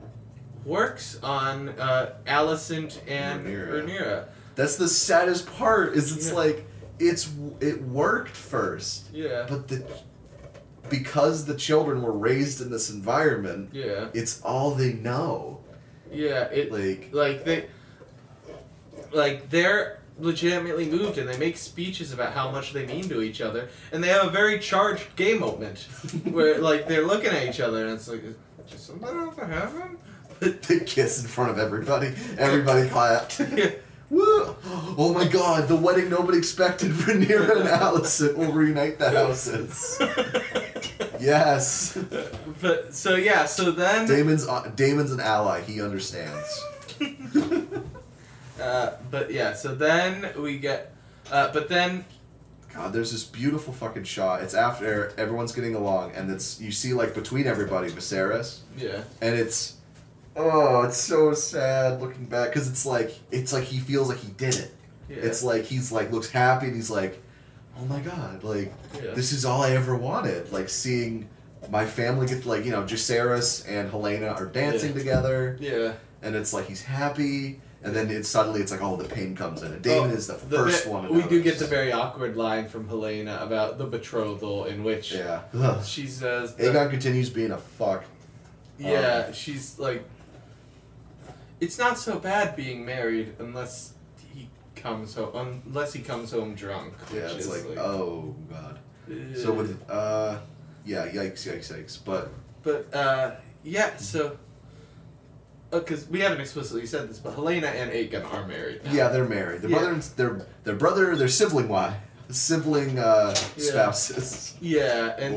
works on uh, Alicent and Rhaenyra. Rhaenyra. That's the saddest part. Is it's Yeah. like, it's it worked first, Yeah. but the because the children were raised in this environment, Yeah. it's all they know. Yeah. It Like, like they like they're legitimately moved and they make speeches about how much they mean to each other and they have a very charged gay moment where like they're looking at each other and it's like did something else happen? they kiss in front of everybody. Everybody clapped. Yeah. Woo! Oh my god, the wedding nobody expected. Rhaenyra and Alicent will reunite the houses. Yes. but so yeah, so then Daemon's uh, Daemon's an ally. He understands. Uh, but yeah, so then we get uh, but then God, there's this beautiful fucking shot. It's after everyone's getting along, and it's you see like between everybody Viserys, yeah. and it's oh, it's so sad looking back because it's like it's like he feels like he did it. Yeah. It's like he's like looks happy and he's like, oh my god, like Yeah. this is all I ever wanted. Like seeing my family get like you know Jacaerys and Helaena are dancing Yeah. together, Yeah. and it's like he's happy. And then it suddenly it's like oh the pain comes in. And Daemon Oh, is the the first ve- one. to We do get the very awkward line from Helaena about the betrothal, in which yeah. Ugh. she says, that- Aegon continues being a fuck. "Yeah, she's like, it's not so bad being married unless he comes home, unless he comes home drunk." Yeah, which it's is like, oh god. uh, So with uh, yeah, yikes, yikes, yikes. But But uh, yeah, so. Because we haven't explicitly said this, but Helaena and Aegon are married now. yeah, they're married. Their Yeah. brother, and their their brother, their sibling, why sibling uh, Yeah. spouses. Yeah, and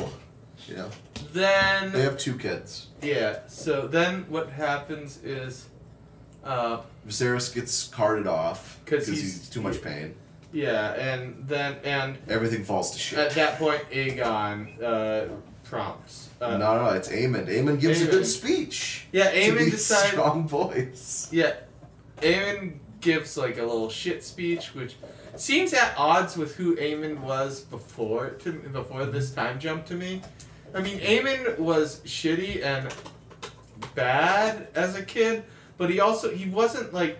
know, then they have two kids. Yeah, so then what happens is, uh, Viserys gets carted off because he's- he's, too much pain. Yeah, and then and Everything falls to shit. at that point, Aegon uh, prompts. Uh, no, no, it's Aemond. Aemond gives a good speech. Yeah, be decides. strong voice. Yeah, Aemond gives like a little shit speech, which seems at odds with who Aemond was before to before this time jump to me. I mean, Aemond was shitty and bad as a kid, but he also he wasn't like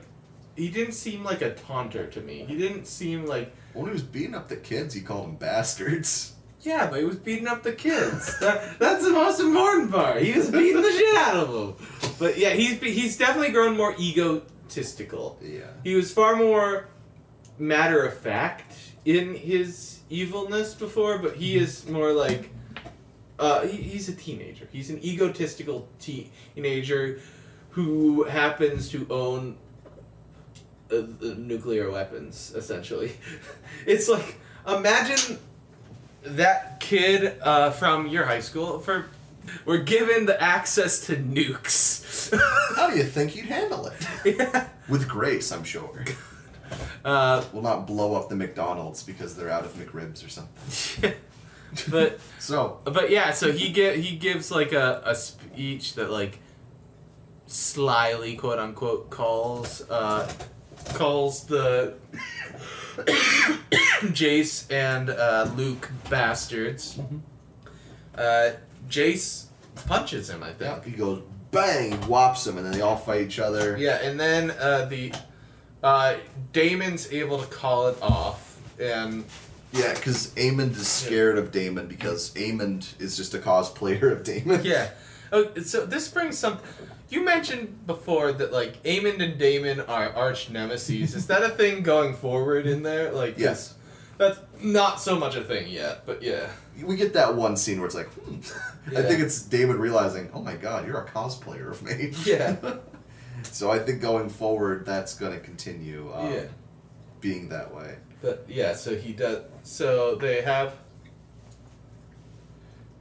he didn't seem like a taunter to me. He didn't seem like When he was beating up the kids, he called them bastards. Yeah, but he was beating up the kids. that, that's the most important part. He was beating the shit out of them. But yeah, he's he's definitely grown more egotistical. Yeah. He was far more matter of fact in his evilness before, but he is more like uh, he, he's a teenager. He's an egotistical teenager who happens to own uh, uh, nuclear weapons. Essentially, it's like imagine that kid uh, from your high school for were given the access to nukes. How do you think you'd handle it? yeah. With grace, I'm sure. Uh, Will not blow up the McDonald's because they're out of McRibs or something. but So, but yeah, so he get he gives like a, a speech that like slyly quote unquote calls uh calls the Jace and uh, Luke bastards. Uh, Jace punches him, I think. he goes bang, whops him, and then they all fight each other. Yeah, and then uh, the uh, Daemon's able to call it off, and Yeah, because Aemond is scared of Daemon because Aemond is just a cosplayer of Daemon. yeah. Oh, so this brings some. You mentioned before that like Aemond and Daemon are arch nemesis. Is that a thing going forward in there? Like Yes. that's not so much a thing yet, but yeah. We get that one scene where it's like, hmm. I think it's Daemon realizing, oh my god, you're a cosplayer of me. Yeah. so I think going forward, that's going to continue um, Yeah. being that way. But yeah, so he does. So they have.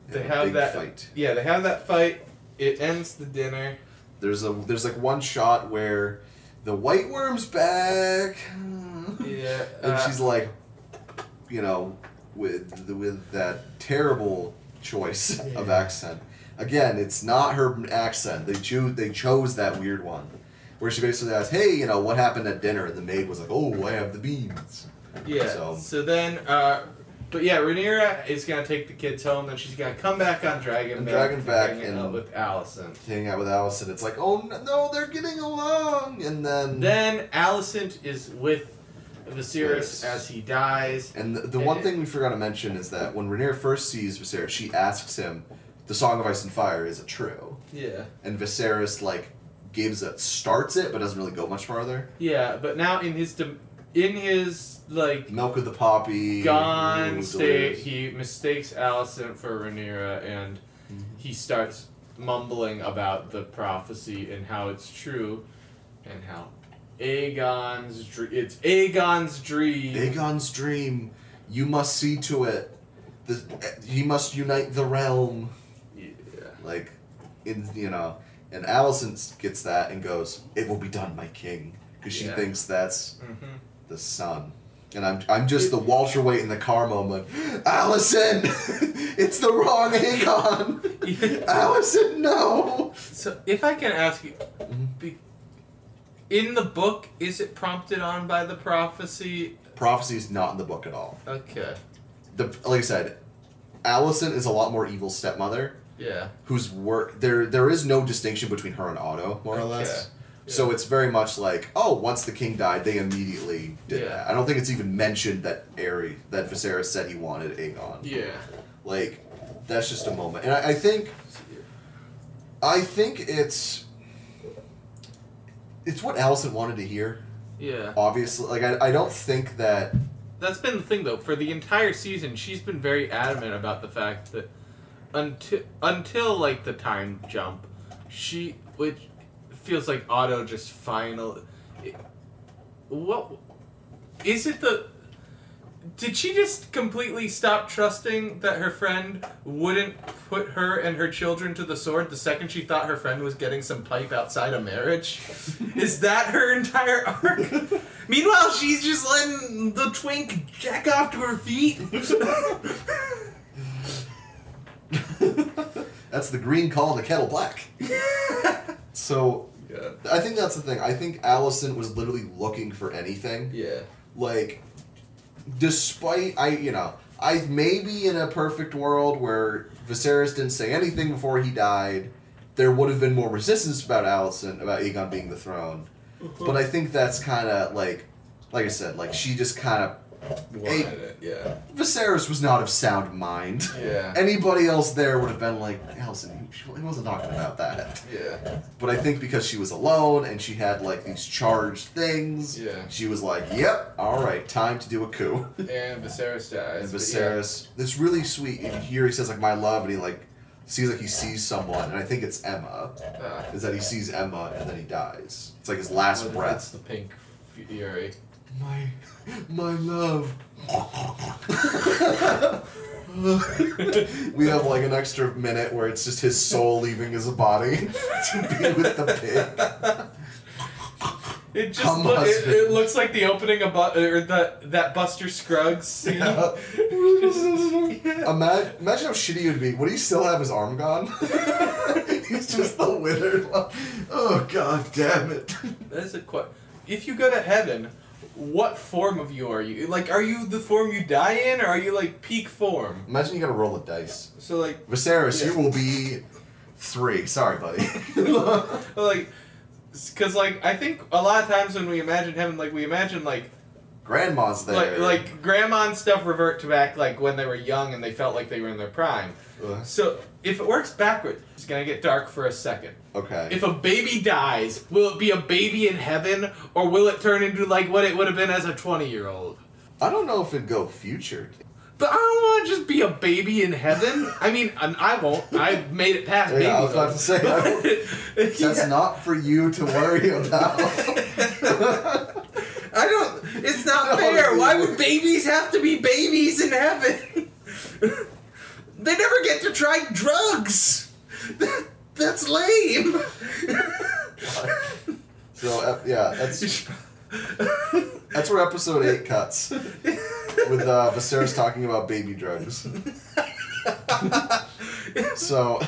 They Yeah, have big that fight. Yeah, they have that fight. It ends the dinner. There's a there's like one shot where the white worm's back. Yeah, and uh, she's like, you know, with with that terrible choice of accent. Again, it's not her accent. They choose they chose that weird one, where she basically asks, "Hey, you know, what happened at dinner?" And the maid was like, "Oh, I have the beans." Yeah. So, So- then, uh, but yeah, Rhaenyra is gonna take the kids home. Then she's gonna come back on Dragon. And Dragonback to hang and- out with Alicent. Hanging out with Alicent, it's like, "Oh no, they're getting along," and then Then Alicent is with Viserys Yes. as he dies. And the, the And one it- thing we forgot to mention is that when Rhaenyra first sees Viserys, she asks him, "The Song of Ice and Fire is it true?" Yeah. And Viserys like gives it, starts it, but doesn't really go much farther. Yeah, but now in his dem- in his like Milk of the poppy. gone ooh, state, delirious. he mistakes Alicent for Rhaenyra, and Mhm. he starts mumbling about the prophecy and how it's true, and how Aegon's dream. It's Aegon's dream. Aegon's dream. You must see to it. The, he must unite the realm. Yeah. Like, in you know, and Alicent gets that and goes, "It will be done, my king," because she Yeah. thinks that's Mm-hmm. The sun. And I'm, I'm just the Walter White in the car moment. Alicent, it's the wrong Aegon. Alicent, no. So, if I can ask you, Mhm. be, in the book, is it prompted on by the prophecy? Prophecy is not in the book at all. Okay. The like I said, Alicent is a lot more evil stepmother Yeah. whose work there there is no distinction between her and Otto more or Okay. So it's very much like, oh, once the king died, they immediately did Yeah. that. I don't think it's even mentioned that Aery, that Viserys said he wanted Aegon. Yeah. Like, that's just a moment, and I, I think, I think it's, it's what Alicent wanted to hear. Yeah. Obviously, like I, I don't think that That's been the thing though. For the entire season, she's been very adamant about the fact that until until like the time jump, she which feels like Otto just final. What is it? The did she just completely stop trusting that her friend wouldn't put her and her children to the sword the second she thought her friend was getting some pipe outside of marriage? Is that her entire arc? Meanwhile, she's just letting the twink jack off to her feet. That's the green call to kettle black. So yeah. I think that's the thing. I think Alicent was literally looking for anything. Yeah. Like, despite I, you know, I maybe in a perfect world where Viserys didn't say anything before he died, there would have been more resistance about Alicent about Aegon being the throne. Mm-hmm. But I think that's kind of like, like I said, like she just kind of. Wanted it. Yeah. Viserys was not of sound mind. Yeah. Anybody else there would have been like, Alicent, he he wasn't talking about that. Yeah. But I think because she was alone and she had like these charged things, Yeah. she was like, "Yep, all right, time to do a coup." And Viserys dies. And Viserys, this really sweet. And here he says like, "My love," and he like sees like he sees someone, and I think it's Aemma. Yeah. Uh, Is that he sees Aemma and then he dies? It's like his last breath. It's the pink fury. My, my love. we have like an extra minute where it's just his soul leaving his body to be with the pig. It just Come loo- on, it, Sid. it looks like the opening of Bu- or the that Buster Scruggs scene. Yeah. Yeah. Imagine, imagine how shitty it would be. Would he still have his arm gone? He's just the withered one. Oh god damn it. That's a question. If you go to heaven, what form of you are you? Like, are you the form you die in, or are you like peak form? Imagine you gotta roll the dice. So like, Viserys, Yeah. you will be three. Sorry, buddy. like, because like I think a lot of times when we imagine heaven, like we imagine like Grandma's there. like like grandma and stuff revert to back like when they were young and they felt like they were in their prime. Ugh. So if it works backwards, it's gonna get dark for a second. okay. If a baby dies, will it be a baby in heaven, or will it turn into like what it would have been as a twenty-year-old? I don't know if it'd go future. But I don't want to just be a baby in heaven. I mean, I won't. I've made it past Yeah, baby. I was about to say, I That's That's not for you to worry about. I don't. It's not No, fair. Why would babies have to be babies in heaven? they never get to try drugs. That's lame. so uh, yeah, that's that's where episode eight cuts with uh, Viserys talking about baby drugs. so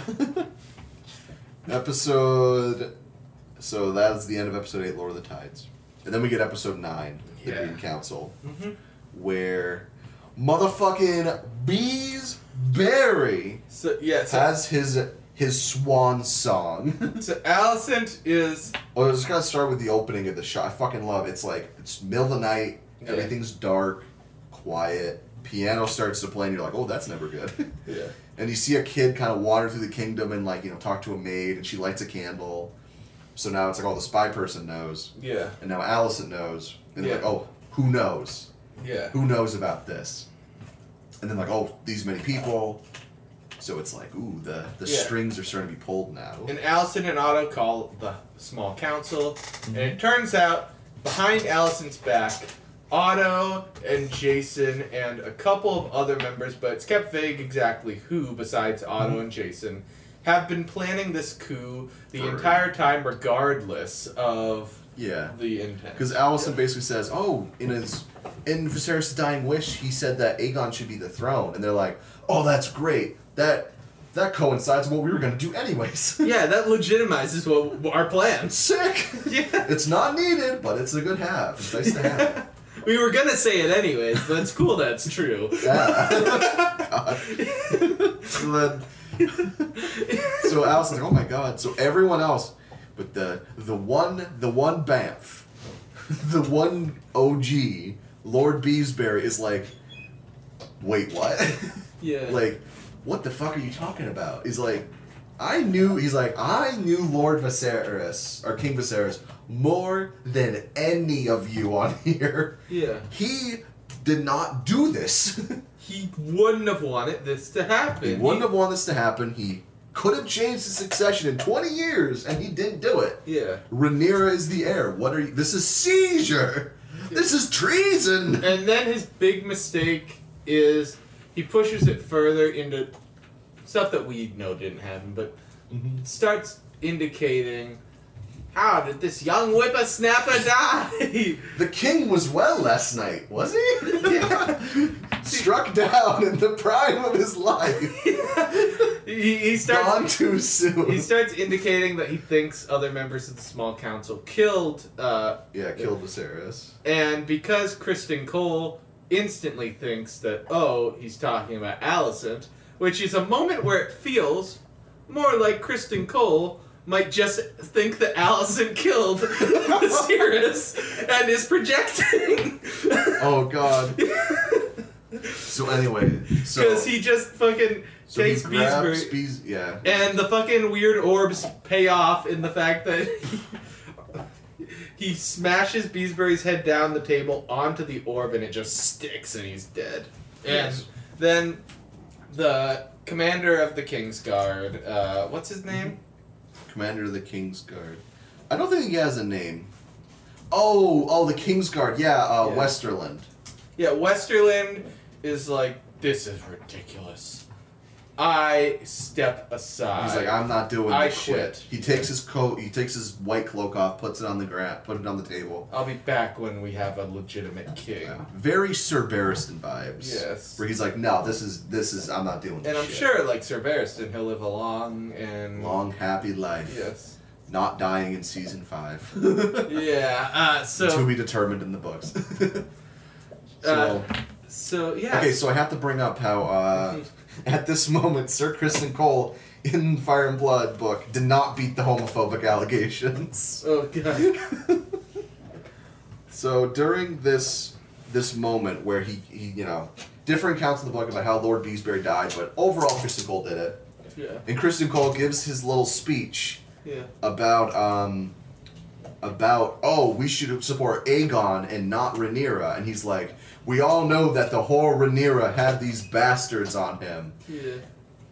episode so that's the end of episode eight, Lord of the Tides, and then we get episode nine, the Yeah. Green Council, Mhm. where motherfucking Beesbury So yeah. So, has his his swan song. so Alicent is Well, I just gotta start with the opening of the shot. I fucking love it. It's like it's middle of the night, Yeah. everything's dark, quiet. Piano starts to play, and you're like, "Oh, that's never good." yeah. and you see a kid kind of wander through the kingdom and like you know talk to a maid, and she lights a candle. So now it's like, oh, the spy person knows, Yeah. and now Alicent knows, and they're Yeah. like, oh, who knows? Yeah. Who knows about this? And then like, oh, these many people. So it's like, ooh, the the Yeah. strings are starting to be pulled now. And Alicent and Otto call the small council, and mm-hmm. it turns out behind Alicent's back, Otto and Jason and a couple of other members, but it's kept vague exactly who besides Otto mm-hmm. and Jason, have been planning this coup the For- entire time, regardless of yeah. the intent. Because Alicent basically says, "Oh, in his in Viserys' dying wish, he said that Aegon should be the throne," and they're like, "Oh, that's great. That that coincides with what we were gonna do anyways." yeah, that legitimizes what our plan. Sick. Yeah. It's not needed, but it's a good have. It's nice to have. we were gonna say it anyways, but it's cool that's true. Yeah. So then, so Alicent's like, "Oh my god!" So everyone else, but the the one the one Banff, the one OG Lord Beesbury is like, "Wait, what?" Yeah. like, what the fuck are you talking about? He's like, I knew. He's like, I knew Lord Viserys or King Viserys more than any of you on here. yeah. He did not do this. He wouldn't have wanted this to happen. he wouldn't have wanted this to happen. He could have changed the succession in 20 years, and he didn't do it. Yeah. Rhaenyra is the heir. What are you? This is seizure. This is treason. And then his big mistake is he pushes it further into stuff that we know didn't happen, but mm-hmm. starts indicating How did this young whippersnapper die? The king was well last night, was he? Yeah. Struck down in the prime of his life. he, he starts. Gone too soon. He starts indicating that he thinks other members of the small council killed, uh, yeah, killed Viserys. and because Criston Cole instantly thinks that, oh, he's talking about Alicent, which is a moment where it feels more like Criston Cole might just think that Alicent killed Viserys and is projecting. Oh god. So anyway, so Because he just fucking so takes Beesbury. Bees, yeah. And the fucking weird orbs pay off in the fact that he, he smashes Beesbury's head down the table onto the orb and it just sticks and he's dead. And Yes. then the commander of the King's Guard, uh, what's his name? Commander of the King's Guard. I don't think he has a name. Oh, oh, the King's Guard. Yeah, uh, Yeah. Westerling. Yeah, Westerling is like, this is ridiculous. I step aside. He's like, I'm not doing I this shit. He takes his coat, he takes his white cloak off, puts it on the ground, put it on the table. I'll be back when we have a legitimate king. Yeah. Very Sir Barristan vibes. Yes. Where he's like, no, this is this is I'm not doing this And I'm shit. sure, like Sir Barristan, he'll live a long and Long happy life. Yes. Not dying in season five. Yeah. Uh, to so. be determined in the books. so Uh, so yeah. Okay, so I have to bring up how uh, at this moment Sir Criston Cole in Fire and Blood book did not beat the homophobic allegations. Oh god. So during this this moment where he, he you know different accounts in the book about how Lord Beesbury died, but overall Criston Cole did it. Yeah. And Criston Cole gives his little speech Yeah. about um about oh we should support Aegon and not Rhaenyra, and he's like we all know that the whore Rhaenyra had these bastards on him. Yeah.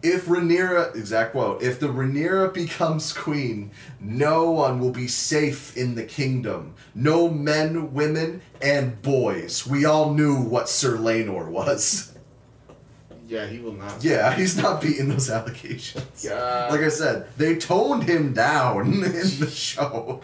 If Rhaenyra, exact quote, if the Rhaenyra becomes queen, no one will be safe in the kingdom. No men, women, and boys. We all knew what Sir Laenor was. Yeah, he will not. Yeah, he's not beating those allegations. God. Like I said, they toned him down in the show.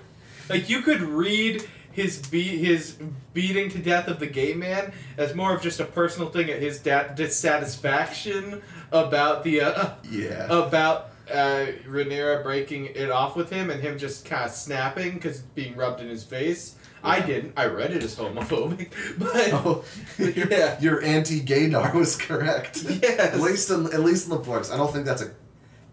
Like you could read his be- his beating to death of the gay man as more of just a personal thing at his da- dissatisfaction about the uh, Yeah. about uh, Rhaenyra breaking it off with him and him just kind of snapping because being rubbed in his face. I didn't. I read it as homophobic, but Oh, your, Yeah. your anti-gaydar was correct. Yes. At least in at least in the books, I don't think that's a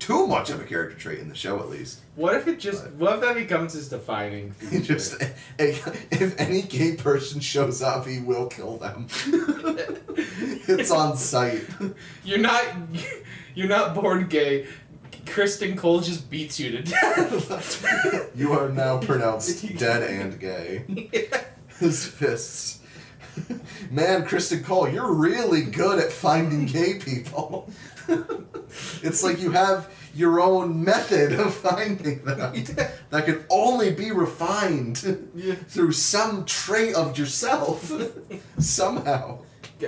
too much of a character trait in the show. At least. what if it just what if that becomes his defining He feature? just if any gay person shows up, he will kill them. it's on sight. You're not you're not born gay. Criston Cole just beats you to death. You are now pronounced dead and gay. His fists. Man, Criston Cole, you're really good at finding gay people. It's like you have your own method of finding them that can only be refined Yeah. through some trait of yourself somehow.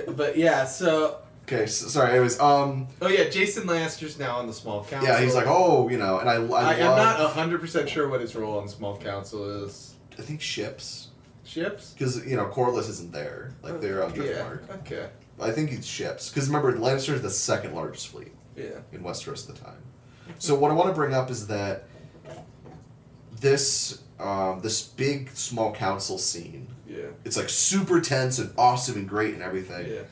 But yeah, so Okay, so, sorry. Anyways, um, oh yeah, Jason Lannister's now on the small council. yeah, he's like, oh, you know, and I, I, I, I'm love, not hundred percent sure what his role on the small council is. I think ships, Ships. because you know, Corlys isn't there, like they're on yeah. Driftmark. Okay. I think he's ships, because remember, Lannister is the second largest fleet Yeah. in Westeros at the time. So what I want to bring up is that this um, this big small council scene, Yeah. it's like super tense and awesome and great and everything. Yeah.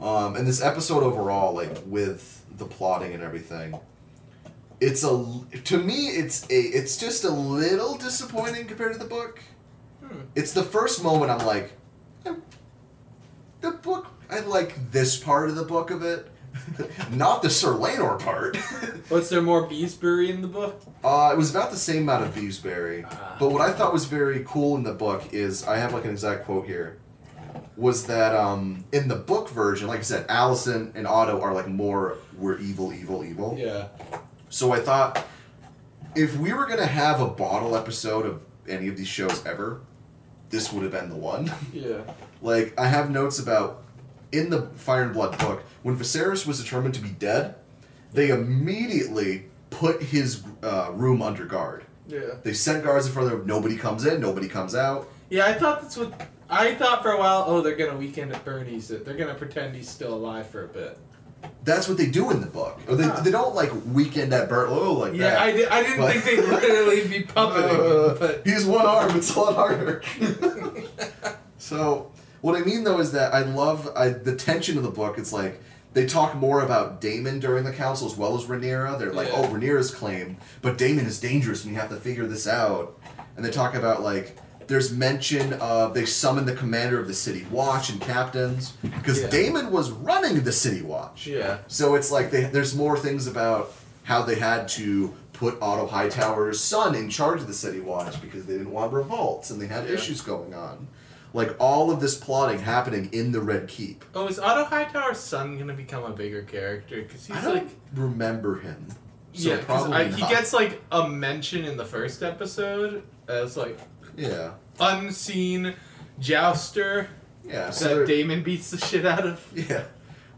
Um, and this episode overall, like with the plotting and everything, it's a to me it's a it's just a little disappointing compared to the book. Hmm. It's the first moment I'm like, "Eh, the book. I like this part of the book of it, not the Sir Laenor part. Was there more Beesbury in the book? Uh, it was about the same amount of Beesbury. Ah. But what I thought was very cool in the book is I have like an exact quote here. Was that um, in the book version, like I said, Alicent and Otto are like more we're evil, evil, evil. Yeah. So I thought if we were gonna have a bottle episode of any of these shows ever, this would have been the one. Yeah. like I have notes about in the Fire and Blood book when Viserys was determined to be dead, they immediately put his uh, room under guard Yeah. They sent guards in front of there. Nobody comes in. Nobody comes out. Yeah, I thought that's what I thought for a while. Oh, they're gonna weekend at Bernie's it. They're gonna pretend he's still alive for a bit. That's what they do in the book. Or they, Huh. they don't like weekend at Bert Low like Yeah, that. I, did, I didn't But- think they'd literally be puppeting Uh, him, but he's one arm. It's a lot harder. so what I mean though is that I love I, the tension of the book. It's like they talk more about Daemon during the council as well as Rhaenyra. They're like, Yeah. oh, Rhaenyra's claim, but Daemon is dangerous, and you have to figure this out. And they talk about like there's mention of they summon the commander of the city watch and captains because Yeah. Daemon was running the city watch. yeah, So it's like they, there's more things about how they had to put Otto Hightower's son in charge of the City Watch because they didn't want revolts and they had Yeah. issues going on. Like all of this plotting happening in the Red Keep. Oh, is Otto Hightower's son gonna become a bigger character? Because he's I don't like, remember him. So yeah, probably I, he gets like a mention in the first episode as like yeah unseen jouster yeah. that So there- Daemon beats the shit out of. yeah.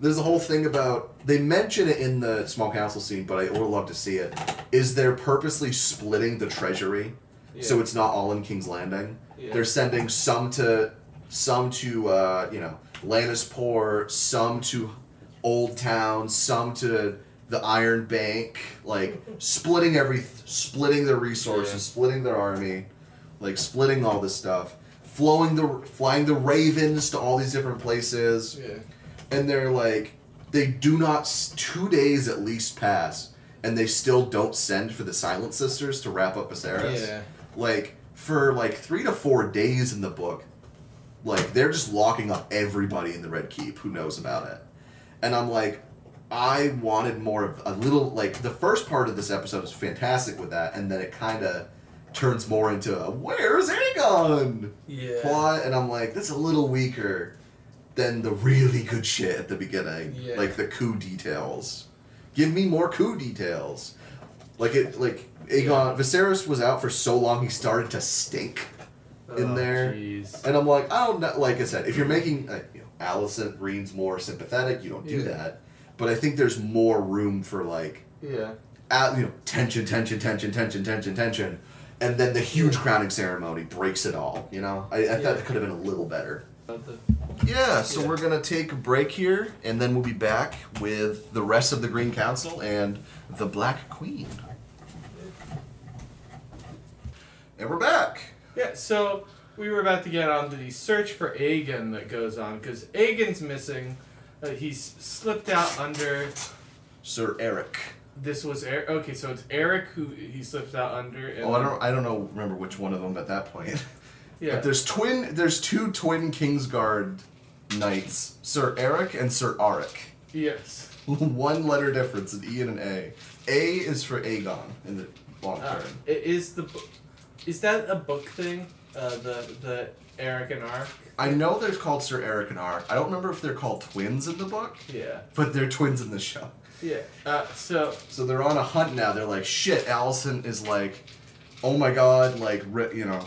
There's a whole thing about they mention it in the small council scene, but I would love to see it. Is they're purposely splitting the treasury so it's not all in King's Landing. Yeah. They're sending some to some to uh, you know Lannisport, some to Old Town, some to the Iron Bank, like splitting every splitting their resources, Yeah. splitting their army, like splitting all this stuff, flowing the flying the ravens to all these different places, Yeah. and they're like they do not two days at least pass, and they still don't send for the Silent Sisters to wrap up Viserys Yeah. like for like three to four days in the book like they're just locking up everybody in the red keep who knows about it. And i'm like i wanted more of a little like the first part of this episode is fantastic with that and then it kind of turns more into a where's aegon? Yeah. plot and i'm like that's a little weaker than the really good shit at the beginning. Yeah. like the coup details. Give me more coup details. Like it like aegon viserys was out for so long he started to stink in Oh, there. Jeez. and i'm like i don't know like i said if you're making uh, you know alicent green's more sympathetic you don't do Yeah. that but i think there's more room for like Yeah. you know tension tension tension tension tension tension and then the huge crowning ceremony breaks it all you know i, I Yeah. thought it could have been a little better yeah, so Yeah. we're gonna take a break here, and then we'll be back with the rest of the Green Council and the Black Queen. And we're back. Yeah, so we were about to get on to the search for Aegon that goes on because Aegon's missing. Uh, he's slipped out under. Sir Erryk. This was Erryk. Okay, so it's Erryk who he slipped out under. And Oh, I don't, I don't know, remember which one of them at that point. Yeah. But there's twin, there's two twin Kingsguard knights, Sir Erryk and Sir Arryk. yes. one letter difference, an E and an A. A is for Aegon in the long Uh, term. it is the. Is that a book thing? Uh, the the Erryk and Arryk. I know they're called Sir Erryk and Arryk. I don't remember if they're called twins in the book. Yeah. But they're twins in the show. Yeah. Uh, so So they're on a hunt now. They're like, shit, Alicent is like, oh my god, like, you know,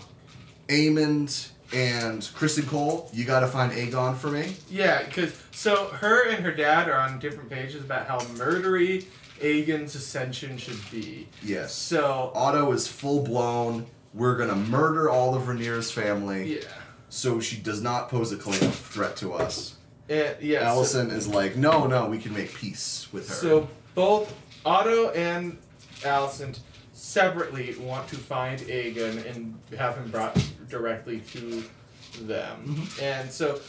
Aemond and Criston Cole, you gotta find Aegon for me. yeah, because so her and her dad are on different pages about how murdery Aegon's ascension should be. Yes. So Otto is full blown. We're gonna murder all of Rhaenyra's family. yeah. So she does not pose a claim threat to us. Uh, yeah. so- Alicent is like, no, no, we can make peace with her. So both Otto and Alicent separately want to find Aegon and have him brought directly to them. Mm-hmm. And so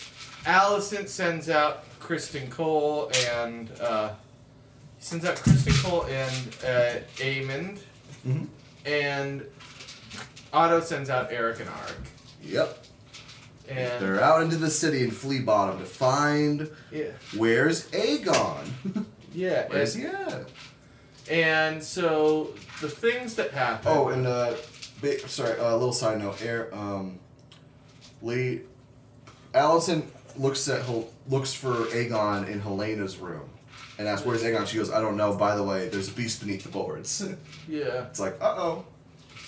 Alicent sends out Criston Cole and uh, sends out Criston Cole and uh, Aemond, Mhm. and Otto sends out Erryk and Arryk. Yep. And They're out into the city in Flea Bottom to find yeah, where's Aegon. yeah, Where's and, he at? and so the things that happen. Oh, and uh, ba- sorry, a little side note. Air, um, Lee, Alicent looks at Hel- looks for Aegon in Helaena's room, and asks, "Where's Aegon?" She goes, "I don't know. By the way, there's a beast beneath the boards." yeah. it's like, uh oh.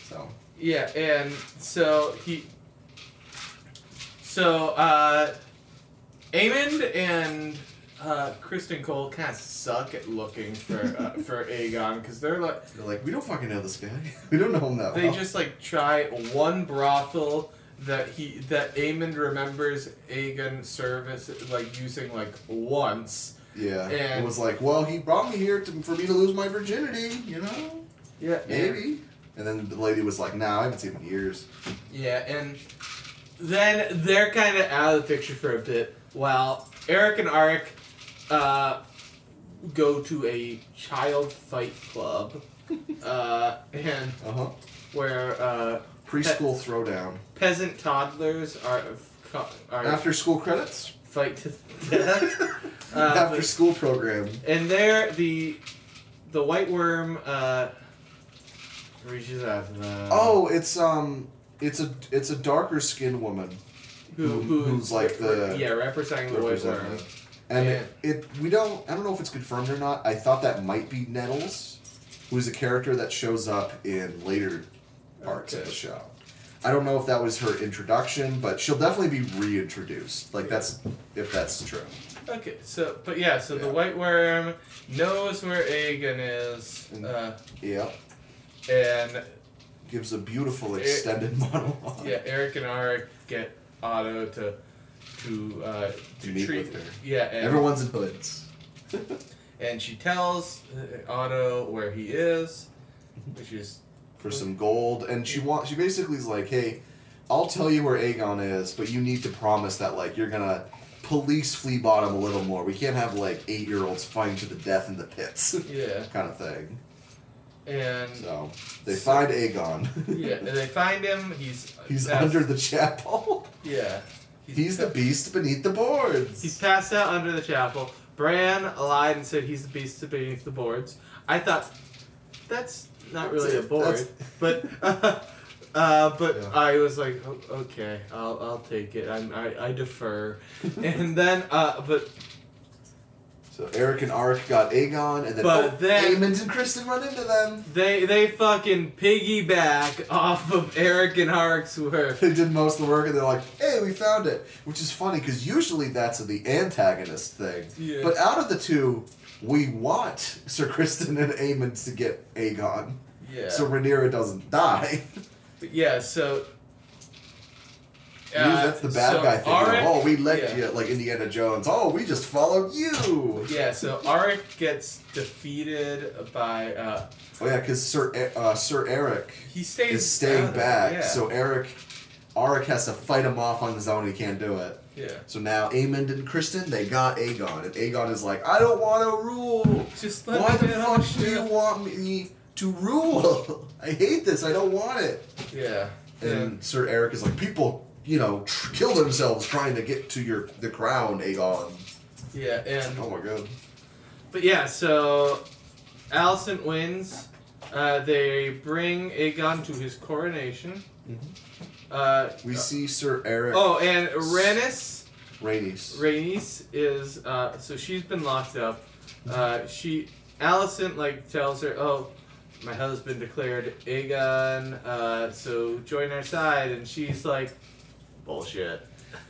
So Yeah, and so he. So, uh. Aemond and uh, Criston Cole kind of suck at looking for uh, for Aegon because they're like They're like, we don't fucking know this guy. We don't know him that they well. just like try one brothel that he that Aemond remembers Aegon service like using like once. yeah. and it was like, well, he brought me here to, for me to lose my virginity, you know? Yeah, Maybe. And then the lady was like, nah, I haven't seen him in years. Yeah, and then they're kind of out of the picture for a bit while Erryk and Arryk uh, go to a child fight club, uh, and Uh huh. where uh, Preschool throwdown. peasant toddlers are are After school credits? fight to death. Uh, After but- school program. and there the the white worm uh, reaches out to them. Oh, it's um, it's a it's a darker skinned woman. who, who- who's, who's like the- yeah representing the white representing worm. And Yeah. it, it we don't I don't know if it's confirmed or not. I thought that might be Nettles, who's a character that shows up in later parts of the show. I don't know if that was her introduction, but she'll definitely be reintroduced. Like that's if that's true. Okay, so but yeah, so the white worm knows where Aegon is, And- uh, Yeah. And Gives a beautiful It- extended monologue. yeah, Erryk and Arryk get Otto to to uh, To treat with her. Yeah, and Everyone's in hoods. and she tells uh, Otto where he is, which is for some gold, and she wants. she basically is like, hey, I'll tell you where Aegon is, but you need to promise that like you're gonna police Flea Bottom a little more. We can't have like eight year olds fighting to the death in the pits, yeah, kind of thing. And So they find Aegon. yeah, and they find him. He's He's passed- under the chapel. yeah. He's the beast beneath the boards. He's passed out under the chapel. Bran lied and said he's the beast beneath the boards. I thought that's not really a board, but uh, but Yeah. I was like, "O- okay, I'll I'll take it. I'm, I I defer. and then uh, but so Erryk and Arryk got Aegon, and then, But oh, then- Aemond and Criston run into them. they they fucking piggyback off of Erryk and Arryk's work. They did most of the work, and they're like, "Hey, we found it," which is funny because usually that's the antagonist thing. Yeah. But out of the two, we want Sir Criston and Aemond to get Aegon, Yeah. so Rhaenyra doesn't die. But yeah. So. That's the bad so guy thing. Arryk- oh, we let yeah. you like Indiana Jones. Oh, we just followed you. Yeah, so Arryk gets defeated by uh Oh yeah, because Sir uh, Sir Erryk he stays is staying out of it, back, Yeah. so Erryk, Arryk has to fight him off on his own. He can't do it. yeah. So now Aemond and Criston they got Aegon, and Aegon is like, I don't want to rule. Just let Why the fuck do you want me to rule? I hate this. I don't want it. Yeah. And Sir Erryk is like, people, you know, tr- kill themselves trying to get to your the crown, Aegon. Yeah, and Oh my god. but yeah, so Alicent wins. Uh, they bring Aegon to his coronation. Uh, We see Sir Erryk oh, and Rhaenys, Rhaenys. Rhaenys is uh, so she's been locked up. Uh, she Alicent like tells her, "Oh, my husband declared Aegon, uh, so join our side," and she's like, "Bullshit."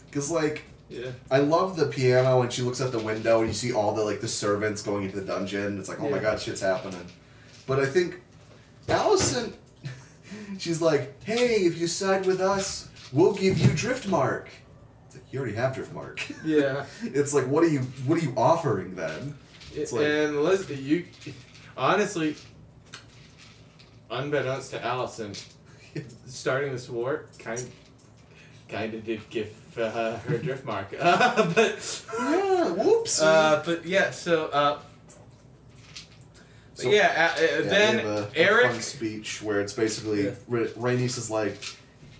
Because like Yeah. I love the piano when she looks out the window and you see all the like the servants going into the dungeon. It's like, oh my god, shit's happening. But I think Alicent, she's like, hey, if you side with us, we'll give you Driftmark. It's like you already have Driftmark. Yeah. it's like, what are you what are you offering then? It's like- and listen, you honestly, unbeknownst to Alicent, starting this war kind kind of did give uh, her driftmark. Uh, but Yeah, whoops. uh, but yeah, so uh, So- yeah, uh, uh, Yeah, then they have a, a Erryk. fun speech where it's basically Yeah. Ra- Rhaenys is like,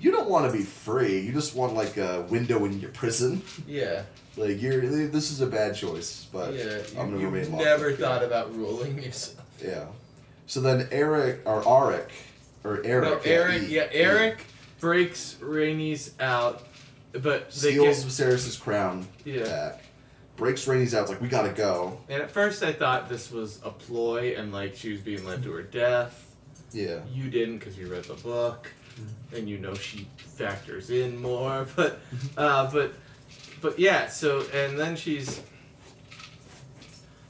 you don't want to be free. You just want like a window in your prison. Yeah, Like you're, this is a bad choice, but yeah. I'm gonna You, remain have never up. thought about ruling yourself. Yeah. So then Erryk or Arryk or Erryk. no, Erryk. E- Yeah, Erryk breaks Rhaenys out, but they steals get Viserys' crown yeah. back. Breaks Rhaenys out. It's like we gotta go. And at first I thought this was a ploy and like she was being led to her death. Yeah. You didn't because you read the book, and you know she factors in more. But, uh, but, but yeah. So and then she's,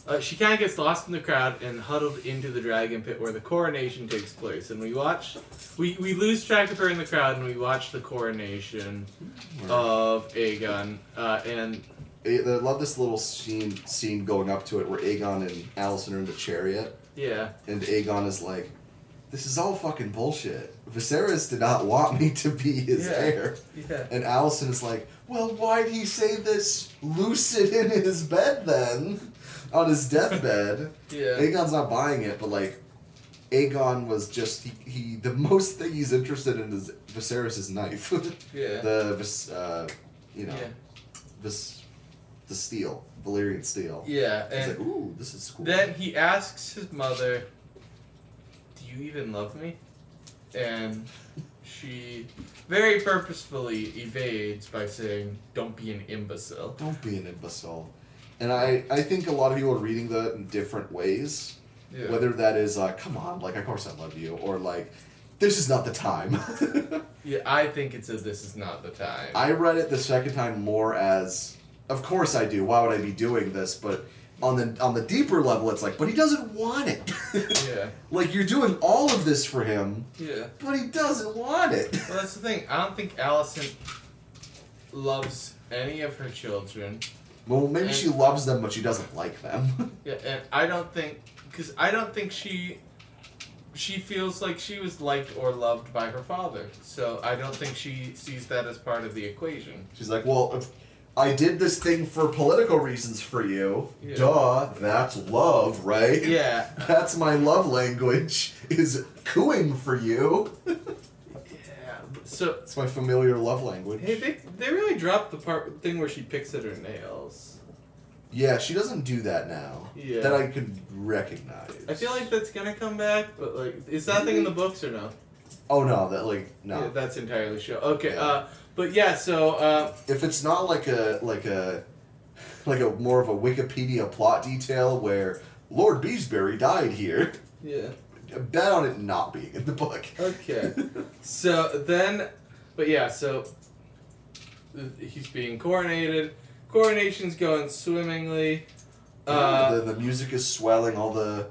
uh, she kind of gets lost in the crowd and huddled into the dragon pit where the coronation takes place. And we watch, we, we lose track of her in the crowd and we watch the coronation of Aegon. Uh, and I I love this little scene scene going up to it where Aegon and Alicent are in the chariot, yeah, and Aegon is like, "This is all fucking bullshit. Viserys did not want me to be his Yeah. heir." yeah, And Alicent is like, "Well, why'd he say this lucid in his bed then, on his deathbed?" yeah, Aegon's not buying it, but like, Aegon was just he, he the most thing he's interested in is Viserys' knife, yeah, the uh, you know, yeah, this the steel, Valyrian steel. yeah. He's And like, ooh, this is cool. Then he asks his mother, "Do you even love me?" And she very purposefully evades by saying, "Don't be an imbecile." Don't be an imbecile. And I, I think a lot of people are reading that in different ways. Yeah. Whether that is, uh, come on, like, of course I love you, or like, this is not the time. yeah, I think it's a "This is not the time." I read it the second time more as, of course I do. Why would I be doing this? But on the on the deeper level, it's like, but he doesn't want it. yeah, like you're doing all of this for him, yeah. but he doesn't want it. Well, that's the thing. I don't think Alicent loves any of her children. Well, maybe And- she loves them, but she doesn't like them. Yeah, and I don't think because I don't think she she feels like she was liked or loved by her father. So I don't think she sees that as part of the equation. She's like, well, I did this thing for political reasons for you. Yeah. Duh, that's love, right? Yeah. That's my love language, is cooing for you. Yeah. So It's my familiar love language. hey, they they really dropped the part thing where she picks at her nails. Yeah, she doesn't do that now. Yeah. That I could recognize. I feel like that's gonna come back, but like, is that thing in the books or no? Oh no, that like no. Yeah, that's entirely show. Okay. Yeah. Uh, but yeah. So uh, if it's not like a like a like a more of a Wikipedia plot detail where Lord Beesbury died here, yeah. bet on it not being in the book. Okay. So then, but yeah, so he's being coronated. Coronation's going swimmingly. Uh, the, the music is swelling. All the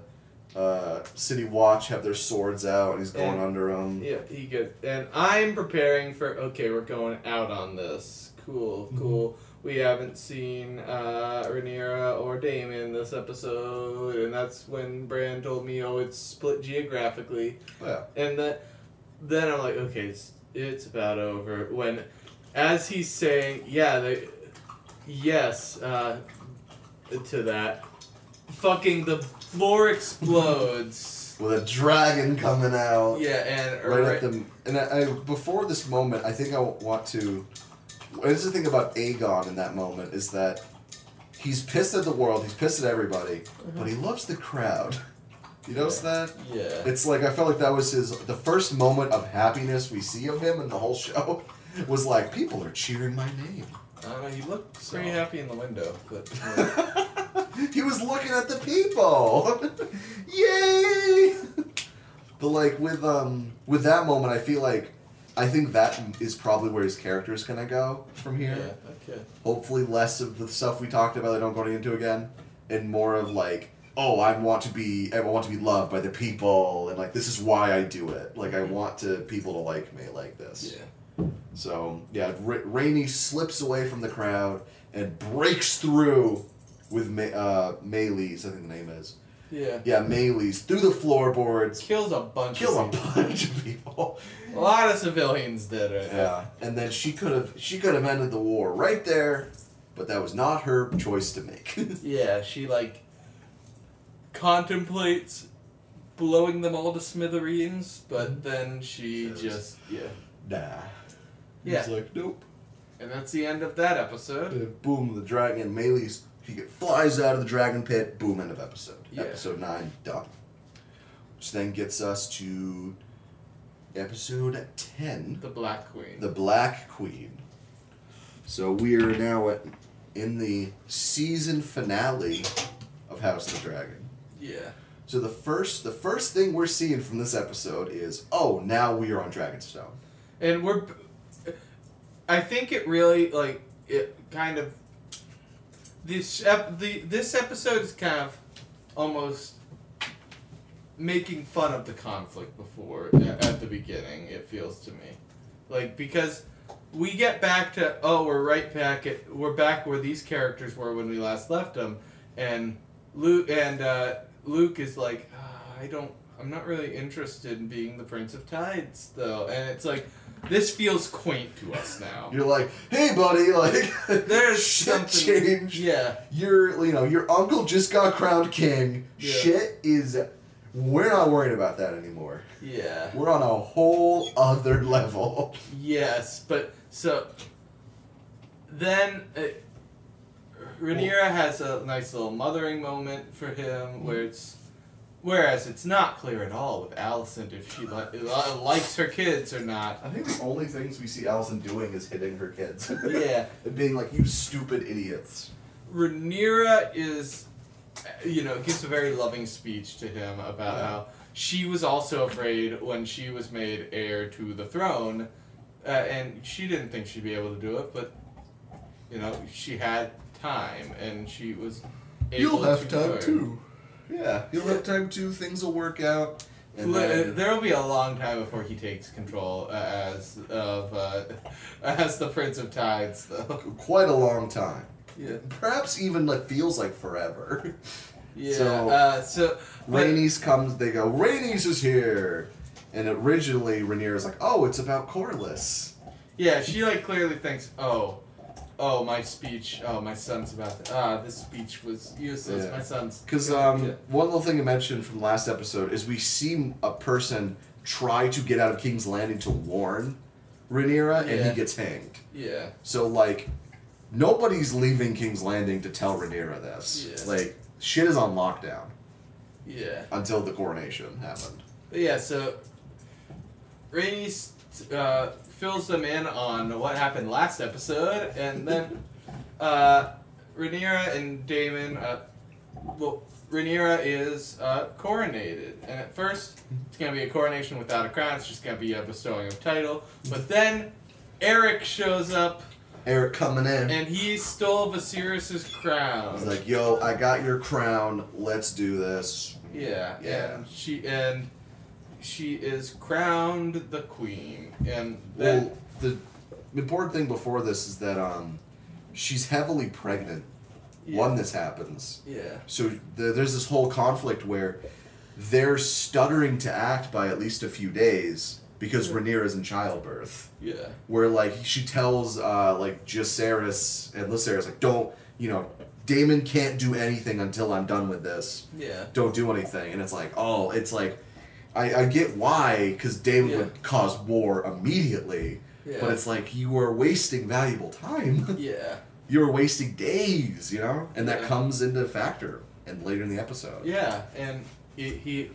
uh, city watch have their swords out, and he's going And- under them. yeah, he good. And I'm preparing for. Okay, we're going out on this. Cool, cool. We haven't seen uh, Rhaenyra or Daemon this episode, and that's when Bran told me, "Oh, it's split geographically." Oh, Yeah. And then, then I'm like, okay, it's, it's about over. When, as he's saying, yeah, they, yes, uh, to that, fucking the floor explodes. With a dragon coming out. yeah, and right at the and I, I before this moment, I think I want to. This is the thing about Aegon in that moment is that he's pissed at the world, he's pissed at everybody, but he loves the crowd. You notice that? yeah, It's like I felt like that was his the first moment of happiness we see of him in the whole show was like people are cheering my name. I don't know. He looked So- pretty happy in the window, but uh, he was looking at the people. Yay! But like with um with that moment, I feel like I think that is probably where his character is gonna go from here. yeah, okay, Hopefully, less of the stuff we talked about. I don't go into again, and more of like, oh, I want to be, I want to be loved by the people, and like this is why I do it. Like I want to people to like me like this. yeah, So yeah, Ra- Rainey slips away from the crowd and breaks through with Ma- uh, Meleys, I think the name is. yeah. Yeah, Meleys through the floorboards, Kills a bunch. kill a of people. bunch of people. A lot of civilians dead right now. Yeah, and then she could have she could have ended the war right there, but that was not her choice to make. Yeah, she like contemplates blowing them all to smithereens, but then she Says- just yeah. nah. Yeah. He's like, nope. And that's the end of that episode. And boom, the dragon Meleys he flies out of the dragon pit. Boom, end of episode. Yeah. Episode nine done. Which then gets us to episode ten, The Black Queen. the Black Queen. So we are now at in the season finale of House of the Dragon. yeah. So the first the first thing we're seeing from this episode is oh now we are on Dragonstone. And we're I think it really like it kind of this ep- the this episode is kind of almost making fun of the conflict before a- at the beginning. It feels to me, like because we get back to oh we're right back at we're back where these characters were when we last left them, and Luke and uh, Luke is like "Ah, I don't I'm not really interested in being the Prince of Tides though, and it's like this feels quaint to us now. You're like, hey, buddy, like There's shit something changed. Yeah. Your, you know, your uncle just got crowned king. Yeah. Shit is, we're not worried about that anymore. Yeah. We're on a whole other level. Yes, but so then uh, Rhaenyra has a nice little mothering moment for him, where it's whereas it's not clear at all with Alicent if she li- li- likes her kids or not. I think the only things we see Alicent doing is hitting her kids. Yeah, and being like, you stupid idiots. Rhaenyra is, you know, gives a very loving speech to him about Yeah. how she was also afraid when she was made heir to the throne, uh, and she didn't think she'd be able to do it, but you know, she had time and she was able You'll have to time learn. too. Yeah, you'll have time too. Things will work out. Then, There will be a long time before he takes control uh, as of uh, as the Prince of Tides, though. quite a long time. Yeah. Perhaps even like feels like forever. Yeah. So- uh, so but- Rhaenys comes. They go. Rhaenys is here. And originally, Rhaenyra's like, "Oh, it's about Corlys." Yeah, she like clearly thinks, oh, oh, my speech, oh, my son's about to, ah, this speech was useless. Yeah. My son's. Because um, Yeah. one little thing I mentioned from last episode is we see a person try to get out of King's Landing to warn Rhaenyra, and he gets hanged. Yeah. So like, nobody's leaving King's Landing to tell Rhaenyra this. Yeah. Like, shit is on lockdown Yeah. until the coronation happened. But yeah, so Rainey uh, fills them in on what happened last episode, and then uh, Rhaenyra and Daemon. Uh, well, Rhaenyra is uh, coronated, and at first it's gonna be a coronation without a crown. It's just gonna be a bestowing of title. But then Erryk shows up, Erryk coming in. and he stole Viserys's crown. He's like, "Yo, I got your crown. Let's do this." Yeah, Yeah. and she and she is crowned the queen, and then Well, the important thing before this is that um, she's heavily pregnant yeah, when this happens. yeah, So the, there's this whole conflict where they're stuttering to act by at least a few days because Rhaenyra is in childbirth. yeah, Where like she tells uh, like Jacaerys and Lucerys like, don't you know, Daemon can't do anything until I'm done with this. yeah, Don't do anything, and it's like, oh, it's like. I, I get why, because David Yeah. would cause war immediately, yeah, but it's like you are wasting valuable time. yeah, you are wasting days, you know, and that Yeah. comes into factor and later in the episode. yeah, and he, he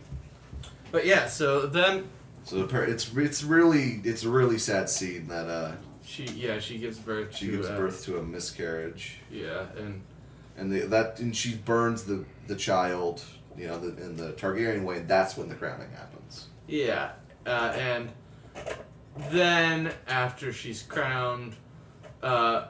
but yeah, so then So the it's it's really it's a really sad scene that uh she yeah she gives birth she to gives uh, birth to a miscarriage yeah, and and the, that and she burns the the child, you know, the, in the Targaryen way. That's when the crowning happens. yeah, uh, and then after she's crowned, uh,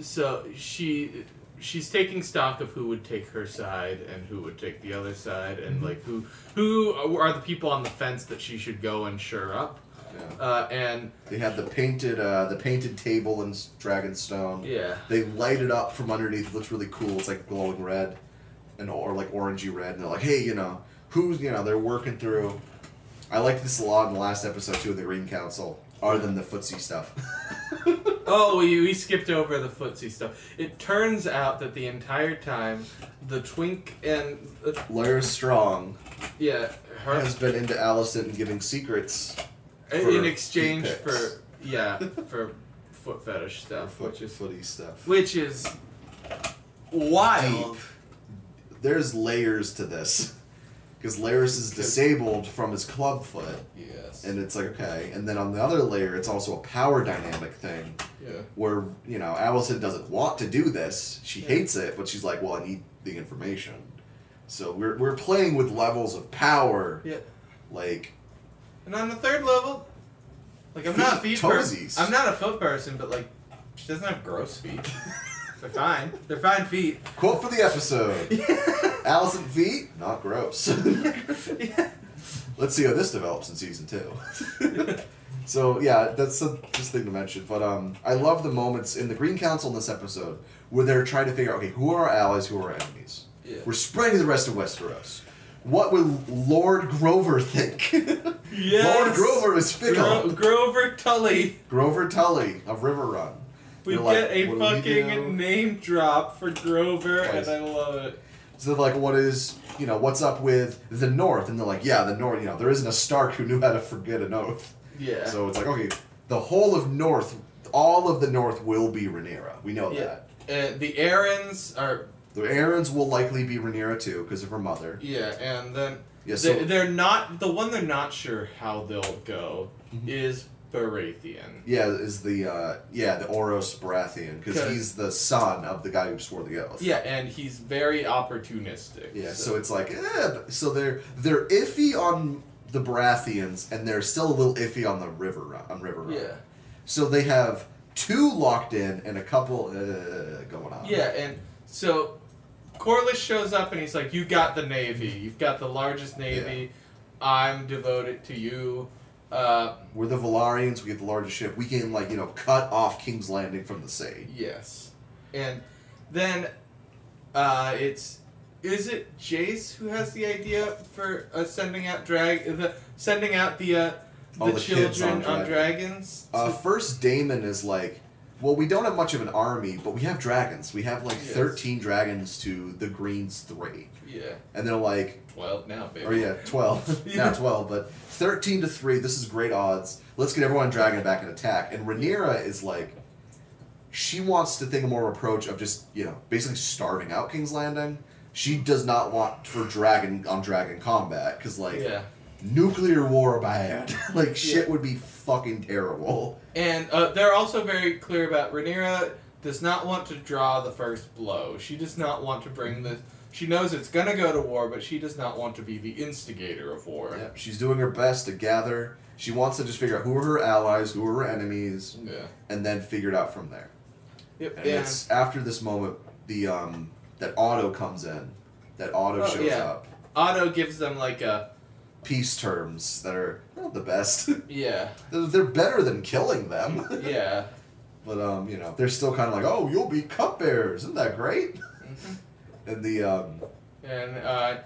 so she she's taking stock of who would take her side and who would take the other side, and like who who are the people on the fence that she should go and sure up, Yeah. uh, and They have the painted uh the painted table in Dragonstone. yeah, They light it up from underneath. It looks really cool. It's like glowing red, and or like orangey red. And they're like, hey, you know, who's you know they're working through. I liked this a lot in the last episode too of the Ring Council, other than the footsie stuff. Oh, we, we skipped over the footsie stuff. It turns out that the entire time, the twink and uh, Strong yeah, her has been into Alicent and giving secrets in exchange for yeah for foot fetish stuff, foot, which is footy stuff. which is wild. Deep. There's layers to this. Because Larys is disabled from his club foot, Yes. and it's like, okay. And then on the other layer, it's also a power dynamic thing yeah. where, you know, Alicent doesn't want to do this. She Yeah. hates it, but she's like, well, I need the information. So we're, we're playing with levels of power. Yeah. Like, And on the third level, like I'm not a feet person. I'm not a foot person, but like she doesn't have gross feet. They're fine. They're fine feet. Quote for the episode: Alicent feet, not gross. yeah. Let's see how this develops in season two. so yeah, that's a just thing to mention. But um, I love the moments in the Green Council in this episode where they're trying to figure out, okay, who are our allies, who are our enemies. Yeah. We're spreading the rest of Westeros. What would Lord Grover think? Lord Grover is fickle. Gro- Grover Tully. Grover Tully of Riverrun. We They're like, get a "What do we fucking name drop for Grover, Twice. and I love it. So they're like, what is, you know, what's up with the North? And they're like, yeah, the North, you know, there isn't a Stark who knew how to forget an oath. Yeah. So it's like, okay, the whole of North, all of the North will be Rhaenyra. We know yeah. that. Uh, the Arryns are The Arryns will likely be Rhaenyra too, because of her mother. yeah, and then Yeah, they, so they're not the one they're not sure how they'll go Mhm. is Baratheon. yeah, is the uh, yeah the Borros Baratheon because he's the son of the guy who swore the oath. Yeah, and he's very opportunistic. Yeah, so it's like, eh, so they're they're iffy on the Baratheons, and they're still a little iffy on the river on River Run. yeah, So they have two locked in and a couple uh, going on. yeah, and so Corlys shows up and he's like, "You got the navy. You've got the largest navy. I'm devoted to you." Uh, We're the Velaryons. We get the largest ship. We can like you know cut off King's Landing from the sea. Yes. And then uh, it's is it Jace who has the idea for uh, sending out drag the sending out the uh, the, the kids children on on, dragons? Uh, first, Daemon is like, well, we don't have much of an army, but we have dragons. We have like Yes. thirteen dragons to the Greens three, yeah, and they're like, twelve now, baby. or yeah, twelve, Yeah. not twelve, but thirteen to three. This is great odds. Let's get everyone dragon back and attack. And Rhaenyra is like, she wants to think a more approach of just you know basically starving out King's Landing. She does not want for dragon on dragon combat because like Yeah. Nuclear war bad. like shit Yeah. would be fucking terrible. And uh, they're also very clear about Rhaenyra does not want to draw the first blow. She does not want to bring the. She knows it's gonna go to war, but she does not want to be the instigator of war. Yeah, she's doing her best to gather. She wants to just figure out who are her allies, who are her enemies, Yeah. and then figure it out from there. Yep. And and- it's after this moment the um that Otto comes in. That Otto Oh, shows yeah. up. Otto gives them like a Peace terms that are not the best. yeah, they're, they're better than killing them. yeah. but um, you know, they're still kind of like, oh, you'll be cupbearers. Isn't that great? Mhm. And the um, And uh,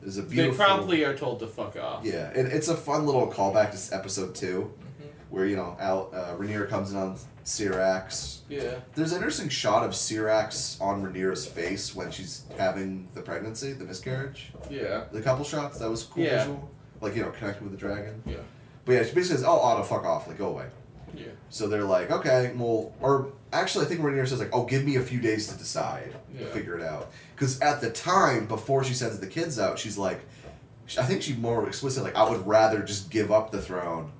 there's a they promptly are told to fuck off. Yeah, and it's a fun little callback to episode two, Mhm. where you know Al uh, Rhaenyra comes in on Syrax. Yeah. There's an interesting shot of Syrax on Rhaenyra's face when she's having the pregnancy, the miscarriage. Yeah. The couple shots that was cool Yeah. visual, like you know connected with the dragon. Yeah. But yeah, she basically says, "Oh, Otto, fuck off, like go away." Yeah. So they're like, "Okay, well," or actually, I think Rhaenyra says like, "Oh, give me a few days to decide, to figure it out." Because at the time, before she sends the kids out, she's like, I think she more explicit like, "I would rather just give up the throne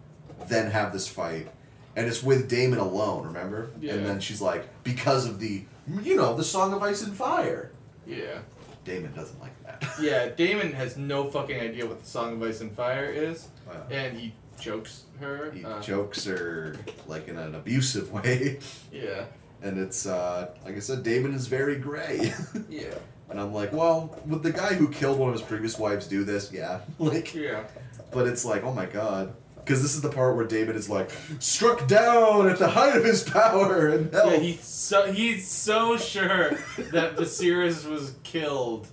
than have this fight." And it's with Daemon alone, remember? Yeah. And then she's like, because of the, you know, the Song of Ice and Fire. Yeah. Daemon doesn't like that. Yeah. Daemon has no fucking idea what the Song of Ice and Fire is, Wow. and he jokes her. He uh, jokes her like in an abusive way, Yeah. and it's uh, like I said, Daemon is very gray, Yeah. and I'm like, well, would the guy who killed one of his previous wives do this? Yeah, like, Yeah. but it's like, oh my god, because this is the part where Daemon is like struck down at the height of his power and health. Yeah, he's so he's so sure that Viserys was killed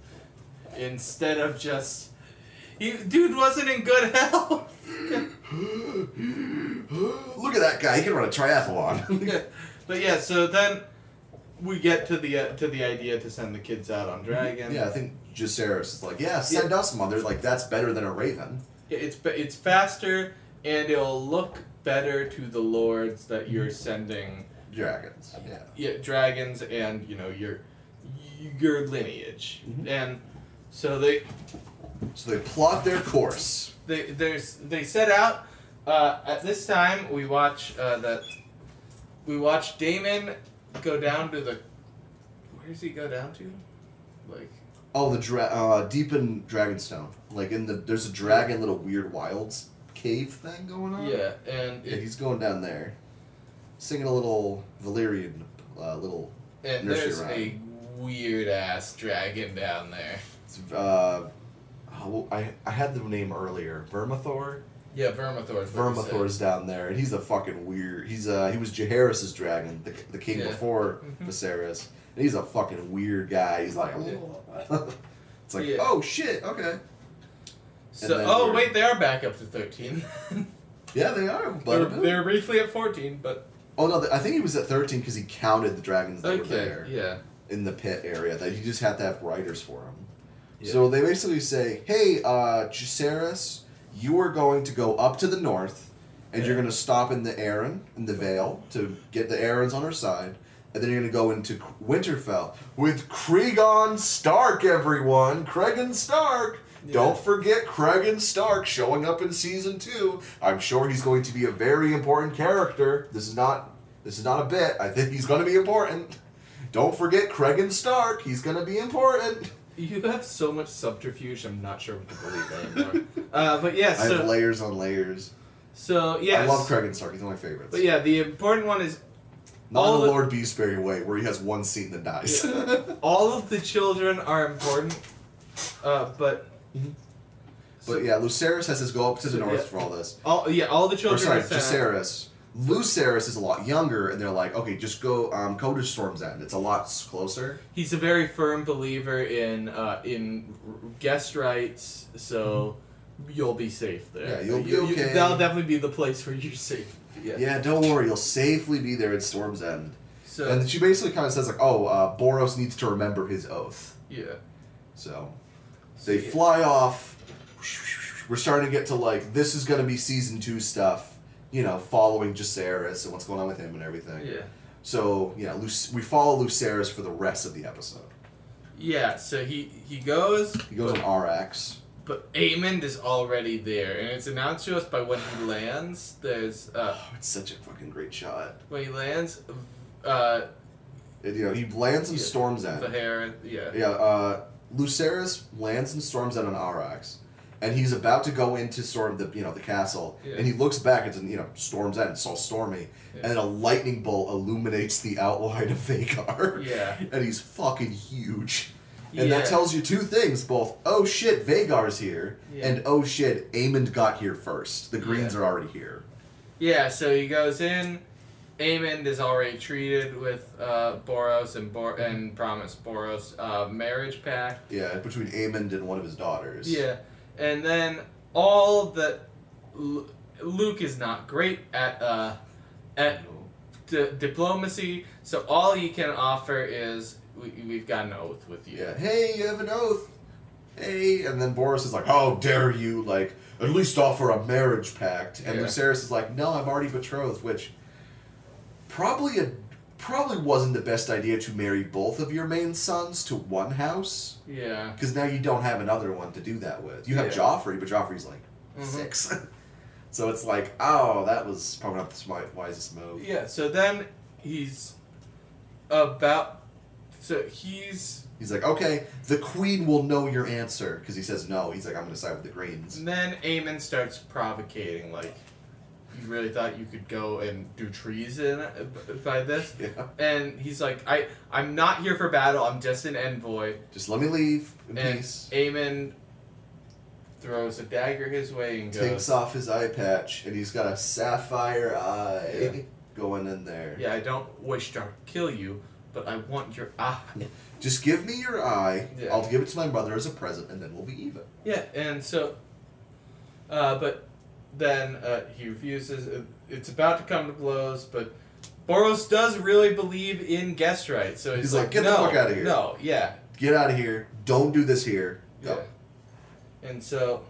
instead of just he dude wasn't in good health. Look at that guy; he can run a triathlon. Yeah. but yeah, so then we get to the uh, to the idea to send the kids out on dragon. yeah, I think Jacaerys is like, yeah, send us, mother. Like that's better than a raven. Yeah, it's it's faster and it'll look better to the lords that you're sending Dragons. Yeah. yeah, dragons and you know your your lineage. Mhm. And so they So they plot their course. they there's they set out uh, at this time we watch uh, that we watch Daemon go down to the where does he go down to like Oh, the dra- uh, deep in Dragonstone, like in the there's a dragon little weird wilds cave thing going on. yeah and Yeah, it, he's going down there, singing a little Valyrian, uh, little And there's a weird ass dragon down there. It's, uh, oh, I I had the name earlier. Vermithor. Yeah, Vermithor. Vermithor's down there, and he's a fucking weird. He's uh he was Jaehaerys' dragon, the, the king Yeah. before Mhm. Viserys. And he's a fucking weird guy. He's like, it's like, Yeah. oh shit, okay. So, oh we're- wait, they are back up to thirteen. Yeah, they are. they, were, But they were briefly at fourteen, but oh no, I think he was at thirteen because he counted the dragons that were okay, there yeah. in the pit area. That he just had to have riders for him. Yeah. So they basically say, "Hey, uh, Jacaerys, you are going to go up to the north, and you're going to stop in the Arryn, in the Vale, to get the Arryns on her side, and then you're going to go into Winterfell with Cregan Stark, everyone, Cregan Stark." Yeah. Don't forget Cregan Stark showing up in season two. I'm sure he's going to be a very important character. This is not this is not a bit. I think he's going to be important. Don't forget Cregan Stark. He's going to be important. You have so much subterfuge. I'm not sure what to believe anymore. uh, but yeah, I have layers on layers. so yeah. I love Cregan Stark. He's one of my favorites. But yeah, the important one is Not all the the- Lord Beesbury way, where he has one scene that dies. all of the children are important, uh, but but yeah, Lucerys has his go up to the So, north yeah. for all this. all yeah, all the children. Or sorry, are sent Lucerys is a lot younger, and they're like, okay, just go um, go to Storm's End. It's a lot closer. He's a very firm believer in uh, in guest rights, so you'll be safe there. Mm-hmm. Yeah, you'll be You- you- okay. that'll definitely be the place where you're safe. Yeah. Yeah, don't worry, you'll safely be there at Storm's End. So And she basically kind of says like, oh, uh, Borros needs to remember his oath. yeah. So So, they fly off. We're starting to get to like this is gonna be season two stuff. You know, following Jacaerys and what's going on with him and everything. Yeah. So yeah, Luc- we follow Lucerys for the rest of the episode. Yeah. So he he goes. He goes on Arrax. But Aemond is already there, and it's announced to us by when he lands. There's uh Oh, it's such a fucking great shot. when he lands, uh, It, you know, he lands in Yeah, Storm's the End. hair. Yeah. Yeah, uh, Lucerys lands and Storm's End on Arrax, and he's about to go into Storm the you know the castle, Yeah. and he looks back. It's in, you know Storm's End. It's all stormy, Yeah. and then a lightning bolt illuminates the outline of Vhagar. Yeah. and he's fucking huge. And Yeah. that tells you two things: both, oh shit, Vhagar's here, and oh shit, Aemond got here first. The Greens are already here. Yeah, so he goes in. Aemond is already treated with uh, Borros and Bor- and promised Borros uh, marriage pact. Yeah, between Aemond and one of his daughters. Yeah, and then all that Lu- Luke is not great at uh, at di- diplomacy. So all he can offer is we, we've got an oath with you. Yeah. Hey, you have an oath. Hey, and then Borros is like, "How dare you? Like, at least offer a marriage pact." And Yeah. Lucerys is like, "No, I'm already betrothed," which probably a probably wasn't the best idea to marry both of your main sons to one house Yeah. because now you don't have another one to do that with. You have Yeah. Joffrey, but Joffrey's like Mhm. six. so it's like, oh, that was probably not the smart, wisest move. Yeah. So then he's about. So he's He's like, okay, the queen will know your answer because he says no. He's like, I'm gonna side with the greens. And then Aemond starts provocating, like, you really thought you could go and do treason by this? Yeah. And he's like, I, I'm not here for battle, I'm just an envoy. Just let me leave in And peace. Aemond throws a dagger his way and goes, Takes off his eye patch and he's got a sapphire eye Yeah. going in there. Yeah, I don't wish to kill you, but I want your eye. Just give me your eye. Yeah. I'll give it to my mother as a present, and then we'll be even. Yeah, and so, uh, but then uh, he refuses. It's about to come to blows, but Borros does really believe in guest rights, so he's, He's like, "Get the no, fuck outta here." No, yeah, Get out of here. Don't do this here. yeah. And so,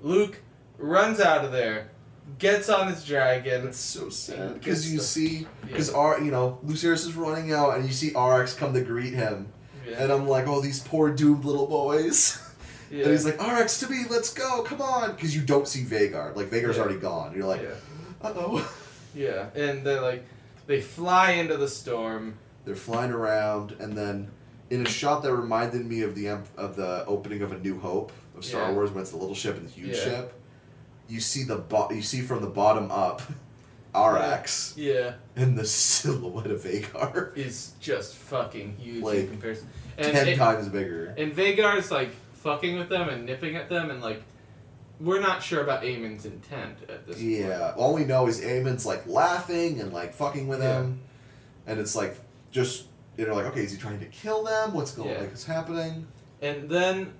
Luke runs out of there, gets on his dragon. It's so sad because you stuff. see, because Yeah. R, you know, Lucerys is running out, and you see Arrax come to greet him, Yeah. and I'm like, oh, these poor doomed little boys. yeah. And he's like, Arrax to me, let's go, come on, because you don't see Vhagar. Like Vhagar's Yeah. already gone. You're like, yeah. uh oh. yeah, and they're like, they fly into the storm. They're flying around, and then in a shot that reminded me of the of the opening of A New Hope of Star Yeah. Wars when it's the little ship and the huge ship. You see the bo- you see from the bottom up, Arrax. Yeah, and the silhouette of Vhagar. is just fucking huge Like, in comparison. And Ten it- times bigger. And Vhagar's like fucking with them and nipping at them, and like we're not sure about Aemond's intent at this point. Yeah, all we know is Aemond's like laughing and like fucking with Yeah. him, and it's like just you know like okay, is he trying to kill them? What's going Yeah. like what's happening? And then,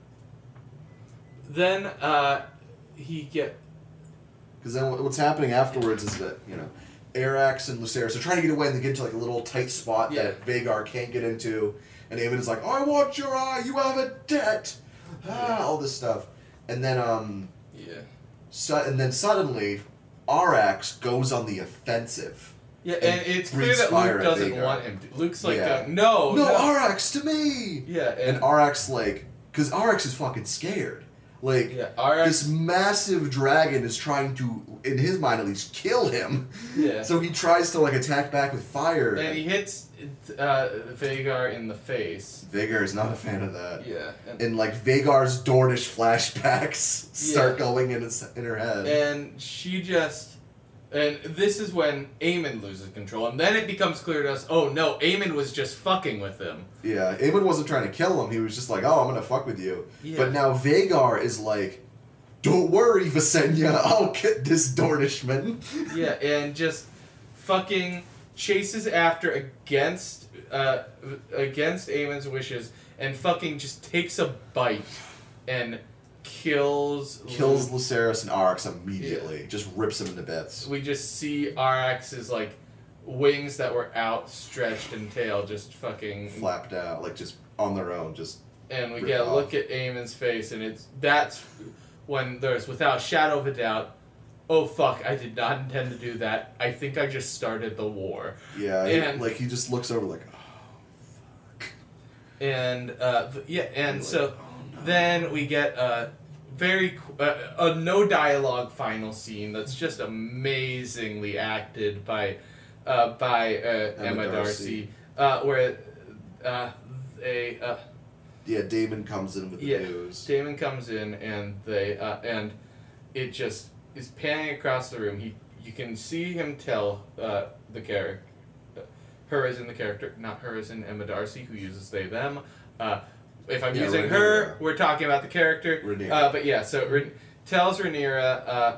then uh, he get Because then what's happening afterwards is that you know, Arrax and Lucerys are trying to get away and they get into like a little tight spot Yeah. that Vhagar can't get into, and Aemond is like, "I want your eye. You have a debt." Ah, all this stuff, and then um, yeah su- and then suddenly, Arrax goes on the offensive. yeah, And and, it's clear that Luke doesn't Vhagar. want him. to. Luke's like, Yeah. uh, no, no, no, Arrax to me. yeah, And and, Arrax like, because Arrax is fucking scared. Like yeah, Arrax, this massive dragon is trying to, in his mind at least, kill him. yeah, So he tries to like attack back with fire. and he hits uh, Vhagar in the face. Vhagar is not a fan of that. Yeah, and, And like Vhagar's Dornish flashbacks start Yeah. going in his, in her head. and she just and this is when Aemond loses control and then it becomes clear to us oh no Aemond was just fucking with him yeah, Aemond wasn't trying to kill him. He was just like, "Oh, I'm gonna fuck with you." Yeah. But now Vhagar is like, "Don't worry, Visenya. I'll get this Dornishman." yeah and just fucking chases after against uh against Aemond's wishes and fucking just takes a bite and kills Kills Luke. Lucerys and Arrax immediately. Just rips him into bits. we just see Arrax's like wings that were outstretched and tail just fucking Flapped out, like just on their own. Just and we get a off. look at Aemond's face, and it's that's when there's without a shadow of a doubt. Oh fuck! I did not intend to do that. I think I just started the war, yeah, And- like he just looks over like, oh, fuck. and uh, yeah, and so oh, no. then we get a very uh, a no dialogue final scene that's just amazingly acted by uh, by uh, Emma, Emma D'Arcy, D'Arcy. uh, where uh, they. Uh, yeah, Daemon comes in with the Yeah. news. Daemon comes in and they uh, and it just is panning across the room. He you can see him tell uh, the character, her as in the character, not her as in Emma D'Arcy, who uses they them. Uh, if I'm Yeah, using her, we're talking about the character. Rhaenyra. Uh, but yeah, so Rha- tells Rhaenyra, uh,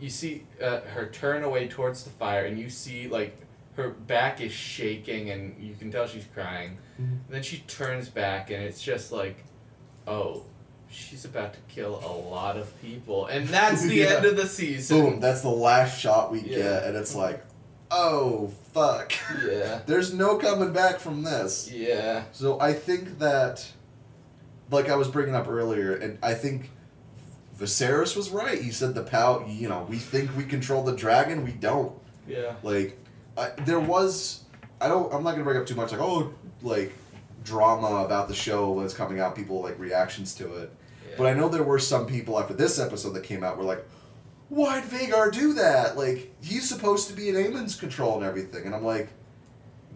you see uh, her turn away towards the fire, and you see like her back is shaking, and you can tell she's crying. Mhm. And then she turns back, and it's just like, oh, she's about to kill a lot of people, and that's the Yeah. end of the season. Boom, that's the last shot we Yeah. get, and it's like, oh, fuck. Yeah. There's no coming back from this. Yeah. So I think that, like I was bringing up earlier, and I think Viserys was right. He said the pow, you know, we think we control the dragon, we don't. Yeah. Like, I, there was, I don't, I'm not gonna bring up too much, like, oh, like, drama about the show when it's coming out, people, like, reactions to it. But I know there were some people after this episode that came out were like, why'd Vhagar do that? Like, he's supposed to be in Aemond's control and everything. And I'm like,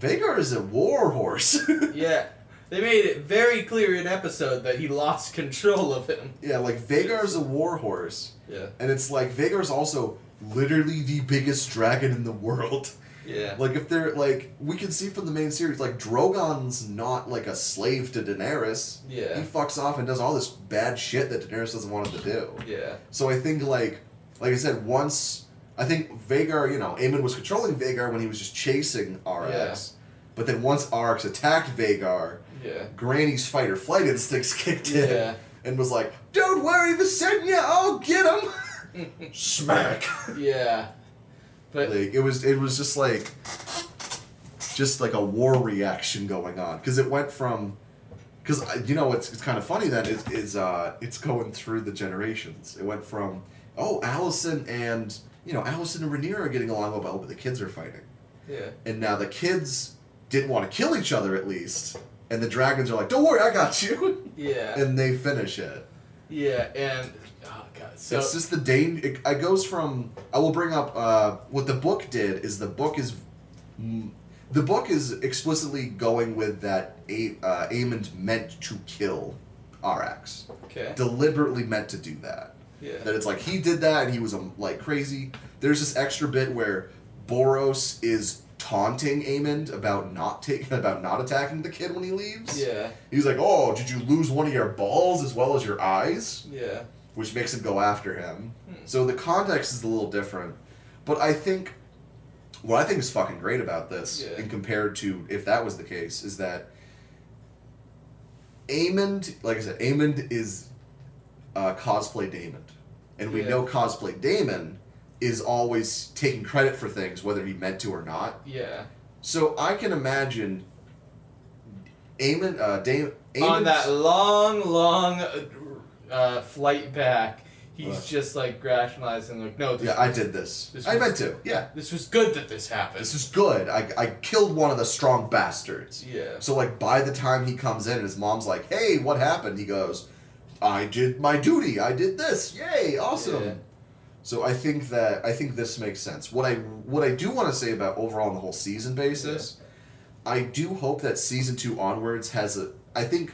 Vhagar is a war horse. yeah. They made it very clear in episode that he lost control of him. yeah, like, Vhagar is a war horse. Yeah. And it's like, Vhagar's also literally the biggest dragon in the world. Yeah. Like, if they're, like, we can see from the main series, like, Drogon's not, like, a slave to Daenerys. Yeah. He fucks off and does all this bad shit that Daenerys doesn't want him to do. Yeah. So I think like like I said, once I think Vhagar, you know, Aemond was controlling Vhagar when he was just chasing Arrax. But then once Arrax attacked Vhagar, Yeah. Granny's fight or flight instincts kicked in Yeah. and was like, Don't worry, Visenya, I'll get him Smack. Yeah. But like it was it was just like just like a war reaction going on because it went from because you know what's it's kind of funny then is is uh it's going through the generations it went from oh Alicent and you know Alicent and Rhaenyra are getting along well but the kids are fighting yeah. and now the kids didn't want to kill each other at least and the dragons are like don't worry I got you Yeah. and they finish it yeah. And. So it's just the danger. It, it goes from. I will bring up uh, what the book did. Is the book is, the book is explicitly going with that. A, uh, Aemond meant to kill Arrax. okay. Deliberately meant to do that. Yeah. That it's like he did that and he was um, like crazy. There's this extra bit where Borros is taunting Aemond about not taking about not attacking the kid when he leaves. Yeah. He's like, "Oh, did you lose one of your balls as well as your eyes?" Yeah. Which makes him go after him. Hmm. So the context is a little different, but I think what I think is fucking great about this, Yeah. and compared to if that was the case, is that Aemond, like I said, Aemond is uh, cosplay Daemon, and we Yeah. know cosplay Daemon is always taking credit for things, whether he meant to or not. Yeah. So I can imagine Aemond, uh, Dam- On that long, long uh, flight back, he's What? just like rationalizing, like, no, this Yeah, I was, did this. this I was- meant to. Yeah, This was good that this happened. this is good. I, I killed one of the strong bastards. yeah. So like by the time he comes in and his mom's like, "Hey, what happened?" He goes, "I did my duty. I did this. Yay, awesome." Yeah. So I think that I think this makes sense. What I what I do want to say about overall on the whole season basis, I do hope that season 2 onwards has a I think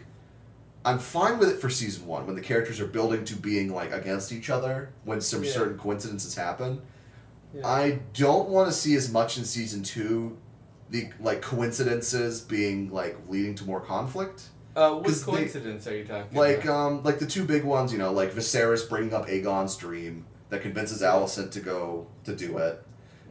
I'm fine with it for season 1 when the characters are building to being like against each other when some Yeah. certain coincidences happen. Yeah. I don't want to see as much in season 2 the like coincidences being like leading to more conflict. Uh, what 'cause they- coincidence are you talking Like about? um like the two big ones, you know, like Viserys bringing up Aegon's dream that convinces Alicent to go to do it,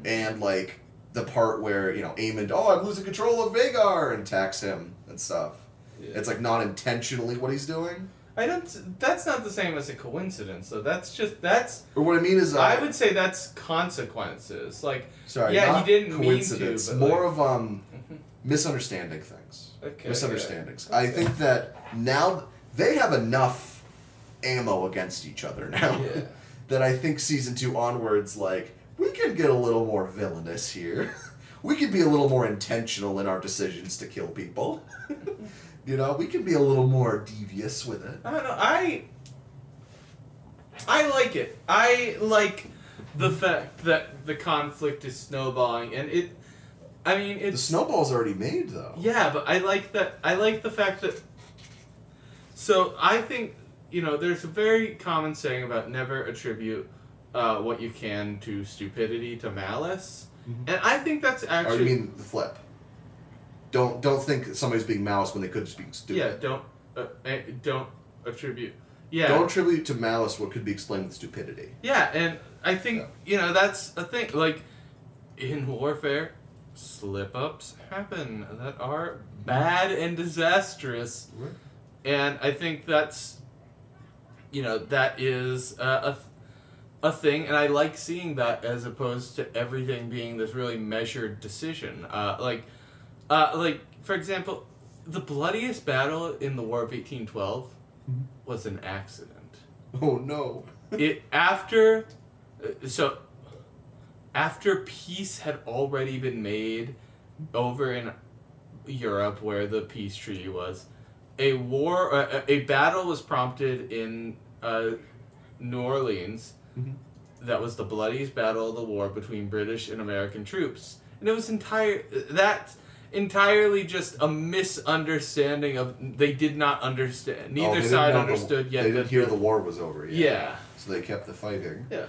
and like the part where you know Aemond, oh, I'm losing control of Vhagar, and attacks him and stuff. Yeah. It's like not intentionally what he's doing. I don't. That's not the same as a coincidence. So that's just that's. Or what I mean is, uh, I would say that's consequences. Like sorry, yeah, he didn't mean to, coincidence, more like- of um misunderstanding things. okay, misunderstandings. yeah. I think that now they have enough ammo against each other now. Yeah. that I think season two onwards, like, we can get a little more villainous here. we can be a little more intentional in our decisions to kill people. You know, we can be a little more devious with it. I don't know. I I like it. I like the fact that the conflict is snowballing, and it. I mean, The snowball's already made, though. Yeah, but I like that. I like the fact that. So I think you know there's a very common saying about never attribute uh, what you can to stupidity to malice, Mhm. and I think that's Or actually you mean the flip? Don't don't think somebody's being malice when they could just be stupid. yeah. Don't uh, eh, don't attribute. Yeah, Don't attribute to malice what could be explained with stupidity. Yeah, and I think you know that's a thing. Like in warfare, slip ups happen that are bad and disastrous, and I think that's you know that is uh, a a thing, and I like seeing that as opposed to everything being this really measured decision. Uh, like uh, like for example, the bloodiest battle in the War of eighteen twelve was an accident Oh no. it after uh, so after peace had already been made over in Europe where the peace treaty was a war uh, a battle was prompted in uh, New Orleans Mhm. that was the bloodiest battle of the war between British and American troops and it was entire that entirely just a misunderstanding of they did not understand Oh, neither didn't side know the- understood yet They didn't hear the- the war was over yet. yeah So they kept the fighting. yeah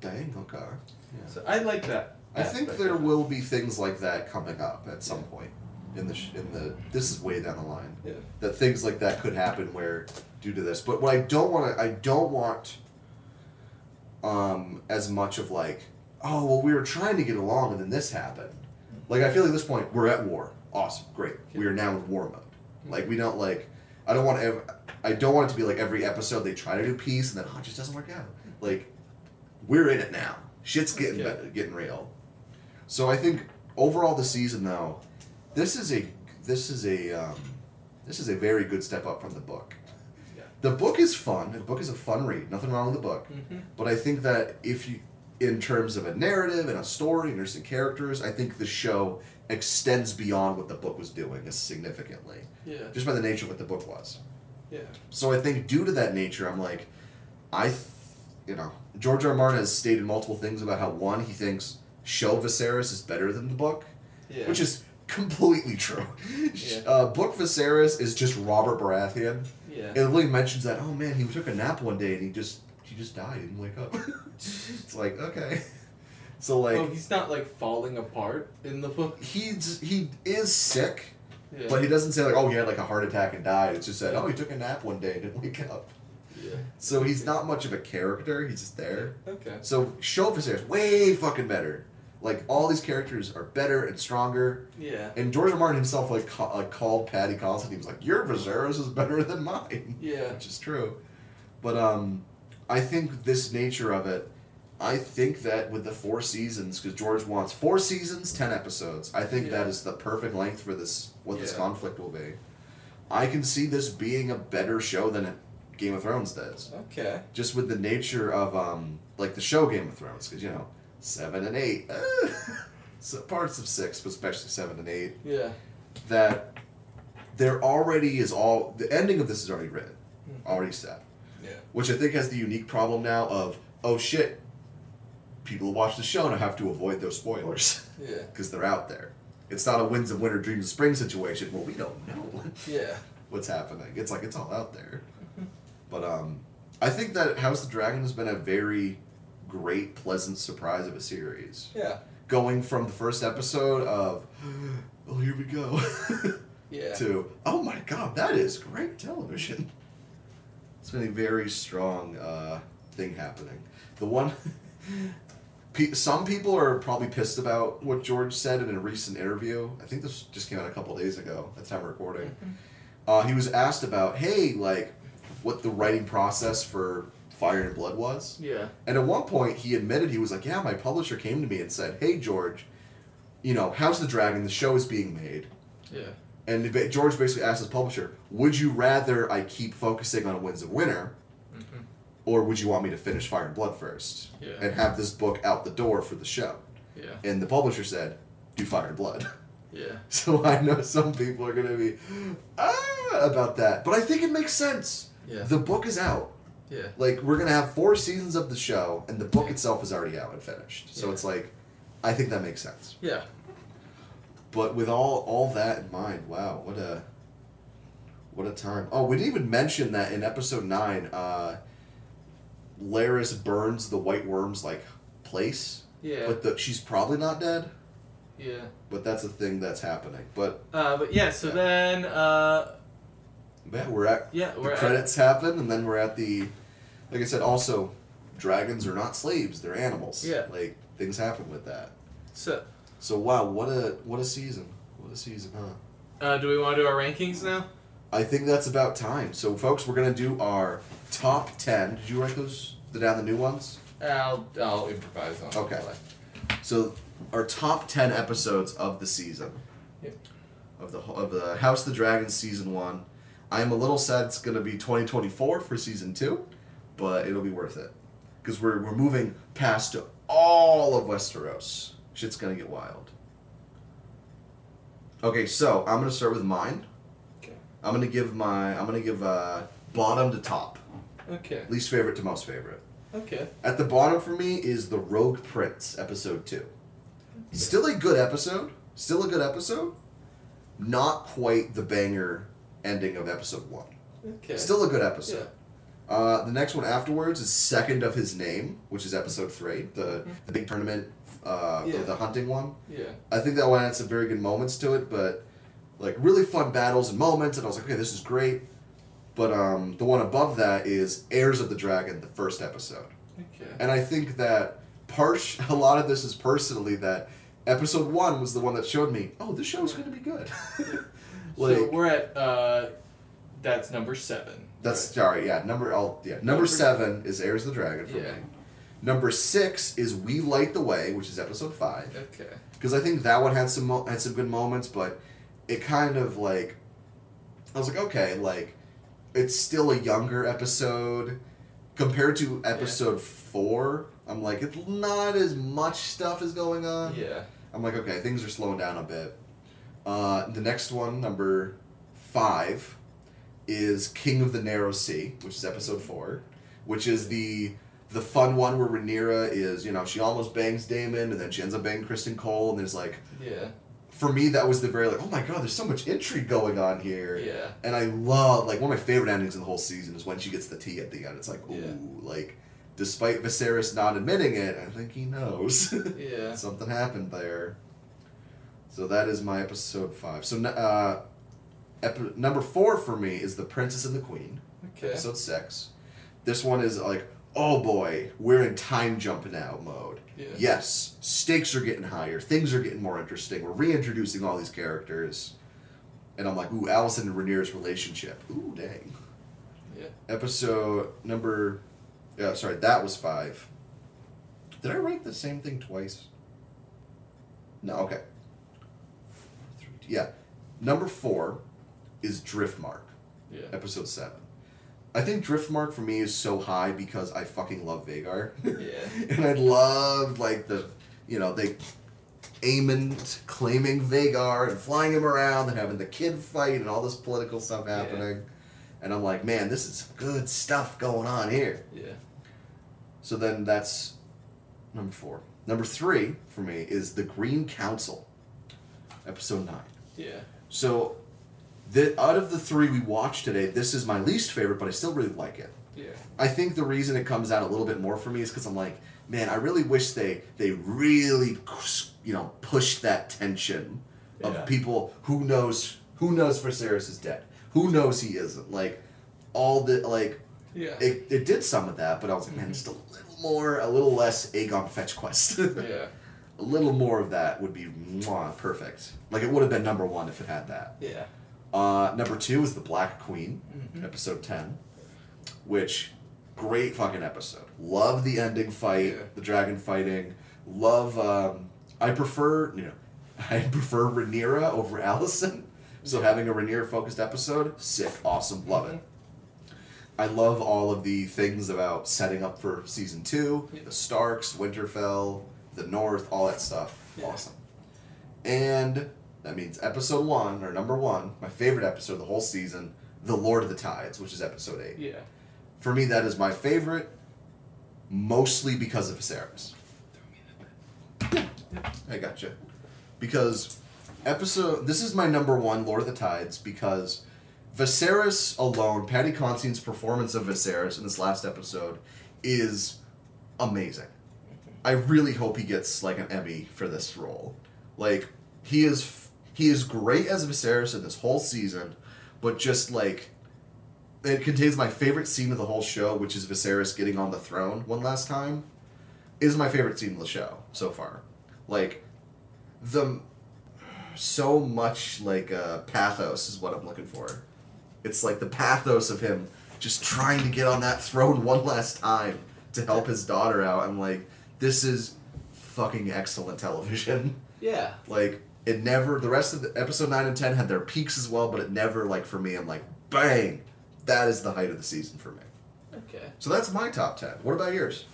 Dang, okay. Yeah. So I like that. I think there will be things like that coming up at some point in the in the this is way down the line Yeah. that things like that could happen where due to this. But what I don't want to I don't want um as much of like oh well we were trying to get along and then this happened. Like I feel like at this point we're at war. Awesome, great. We are now in war mode. Like we don't like I don't want to I don't want it to be like every episode they try to do peace and then oh it just doesn't work out. Like we're in it now. Shit's getting Yeah. better, getting real. So I think overall the season though, this is a this is a um, this is a very good step up from the book. Yeah. The book is fun. The book is a fun read. Nothing wrong with the book. Mhm. But I think that if you, in terms of a narrative and a story and interesting characters, I think the show extends beyond what the book was doing significantly, Yeah. just by the nature of what the book was. Yeah. So I think due to that nature, I'm like, I, th- you know, George R. R. Martin has stated multiple things about how one he thinks show Viserys is better than the book, Yeah. which is completely true. Yeah. Uh, book Viserys is just Robert Baratheon. yeah. It literally mentions that oh man he took a nap one day and he just he just died and wake up. it's like okay, So like oh, he's not like falling apart in the book. he's he is sick, Yeah. but he doesn't say like oh he had like a heart attack and died. It's just said oh he took a nap one day and didn't wake up. yeah. So he's not much of a character. He's just there. Okay. So show is way fucking better. Like all these characters are better and stronger. Yeah. And George R. Martin himself like, ca- like called Patty Collins he was like, "Your Viserys is better than mine," Yeah. which is true. But um, I think this nature of it, I think that with the four seasons, because George wants four seasons, ten episodes. I think that Yeah. is the perfect length for this. What this conflict will be. I can see this being a better show than Game of Thrones does Okay. just with the nature of um like the show Game of Thrones because you know seven and eight uh, so parts of six but especially seven and eight Yeah. that there already is all the ending of this is already written already set Yeah. which I think has the unique problem now of oh shit people who watch the show now have to avoid those spoilers Yeah. because they're out there it's not a winds of winter dreams of spring situation well we don't know Yeah. what's happening. It's like it's all out there. But um, I think that House of the Dragon has been a very great, pleasant surprise of a series. Yeah. Going from the first episode of, oh here we go, Yeah. to oh my god, that is great television. It's been a very strong uh, thing happening. The one. Some people are probably pissed about what George said in a recent interview. I think this just came out a couple days ago. That's time of recording. Uh, he was asked about, hey, like, what the writing process for Fire and Blood was. Yeah. And at one point, he admitted he was like, yeah, my publisher came to me and said, hey, George, you know, House of the Dragon, the show is being made. Yeah. And George basically asked his publisher, would you rather I keep focusing on Winds of Winter, Mhm. or would you want me to finish Fire and Blood first? Yeah. And have this book out the door for the show? Yeah. And the publisher said, do Fire and Blood. Yeah. So I know some people are going to be ah about that, but I think it makes sense. Yeah. The book is out. Yeah. Like we're gonna have four seasons of the show, and the book itself is already out and finished. So Yeah. it's like, I think that makes sense. Yeah. But with all all that in mind, wow, what a what a time. Oh, we didn't even mention that in episode nine, uh, Larys burns the White Worm's like place, Yeah. but the, she's probably not dead. yeah. But that's a thing that's happening. But Uh, but yeah. So Yeah. then. Uh, yeah, we're at yeah. the We're at, credits happen, and then we're at the, like I said, also, dragons are not slaves; they're animals. Yeah. Like things happen with that. So. So wow, what a what a season! What a season, huh? Uh, do we want to do our rankings now? I think that's about time. So folks, we're gonna do our top ten. Did you write those the down the new ones? I'll I'll improvise on. the Okay. fly. So our top ten episodes of the season. Yep. Of the of the House of the Dragon season one. I am a little sad it's gonna be twenty twenty four for season two, but it'll be worth it because we're we're moving past all of Westeros. Shit's gonna get wild. Okay, so I'm gonna start with mine. Okay. I'm gonna give my I'm gonna give uh, bottom to top, Okay. least favorite to most favorite. Okay. At the bottom for me is the Rogue Prince episode two. Still a good episode. Still a good episode. Not quite the banger ending of episode one. Okay. Still a good episode. Uh, the next one afterwards is Second of His Name, which is episode three, the, the big tournament, uh, Yeah. the, hunting one. Yeah. I think that one had some very good moments to it, but like really fun battles and moments, and I was like, okay, this is great. But um, the one above that is Heirs of the Dragon, the first episode, Okay. and I think that part a lot of this is personally that episode one was the one that showed me, oh, this show is going to be good. like so we're at uh, that's number seven. that's sorry, yeah, number I'll, yeah, number Number- seven is Heirs of the Dragon for Yeah. me. Number six is We Light the Way, which is episode five. Okay. because I think that one had some mo- had some good moments, but it kind of like I was like, okay, like it's still a younger episode compared to episode four. I'm like, it's not as much stuff is going on. Yeah. I'm like, okay, things are slowing down a bit. Uh, the next one, number five, is King of the Narrow Sea, which is episode four, which is the the fun one where Rhaenyra is, you know, she almost bangs Daemon, and then she ends up banging Criston Cole, and there's like, Yeah. for me, that was the very like, oh my god, there's so much intrigue going on here. Yeah. And I love like one of my favorite endings of the whole season is when she gets the tea at the end. It's like, ooh, Yeah. like despite Viserys not admitting it, I think he knows. Yeah. Something happened there. So that is my episode five. So uh, epi- number four for me is the Princess and the Queen, Okay. episode six. This one is like, oh boy, we're in time jump now mode. Yeah. Yes, stakes are getting higher. Things are getting more interesting. We're reintroducing all these characters, and I'm like, ooh, Alicent and Rhaenyra's relationship. Ooh, dang. Yeah. Episode number, yeah, sorry, that was five. Did I write the same thing twice? No, okay. Yeah, number four is Driftmark, Yeah. episode seven. I think Driftmark for me is so high because I fucking love Vhagar. Yeah. and I love like the, you know, they Aemond claiming Vhagar and flying him around and having the kid fight and all this political stuff Yeah. happening. And I'm like, man, this is good stuff going on here. Yeah. So then that's number four. Number three for me is the Green Council, episode nine. Yeah. So, the, out of the three we watched today, this is my least favorite, but I still really like it. Yeah. I think the reason it comes out a little bit more for me is because I'm like, man, I really wish they they really you know pushed that tension of Yeah. people who knows who knows Viserys is dead, who knows he isn't. Like all the like Yeah. it, it did some of that, but I was mhm. like, man, just a little more, a little less Aegon fetch quest. yeah. a little more of that would be mwah, perfect. Like it would have been number one if it had that. Yeah. Uh, number two is the Black Queen, Mhm. episode ten, which great fucking episode. Love the ending fight, Yeah. the dragon fighting. Love. Um, I prefer you know, I prefer Rhaenyra over Alicent. So having a Rhaenyra focused episode, sick, awesome, love it. I love all of the things about setting up for season two, Yeah. the Starks, Winterfell, the North, all that stuff. Yeah. Awesome. And that means episode one, or number one, my favorite episode of the whole season, The Lord of the Tides, which is episode eight. Yeah. For me, that is my favorite, mostly because of Viserys. I gotcha. Because episode this is my number one Lord of the Tides because Viserys alone, Paddy Considine's performance of Viserys in this last episode is amazing. I really hope he gets like an Emmy for this role. Like he is he is great as Viserys in this whole season, but just like it contains my favorite scene of the whole show, which is Viserys getting on the throne one last time. Is my favorite scene of the show so far. Like the so much like uh, pathos is what I'm looking for. It's like the pathos of him just trying to get on that throne one last time to help his daughter out. I'm like, this is fucking excellent television. Yeah. Like it never. The rest of the episode nine and ten had their peaks as well, but it never like for me. I'm like, bang, that is the height of the season for me. Okay. So that's my top ten. What about yours?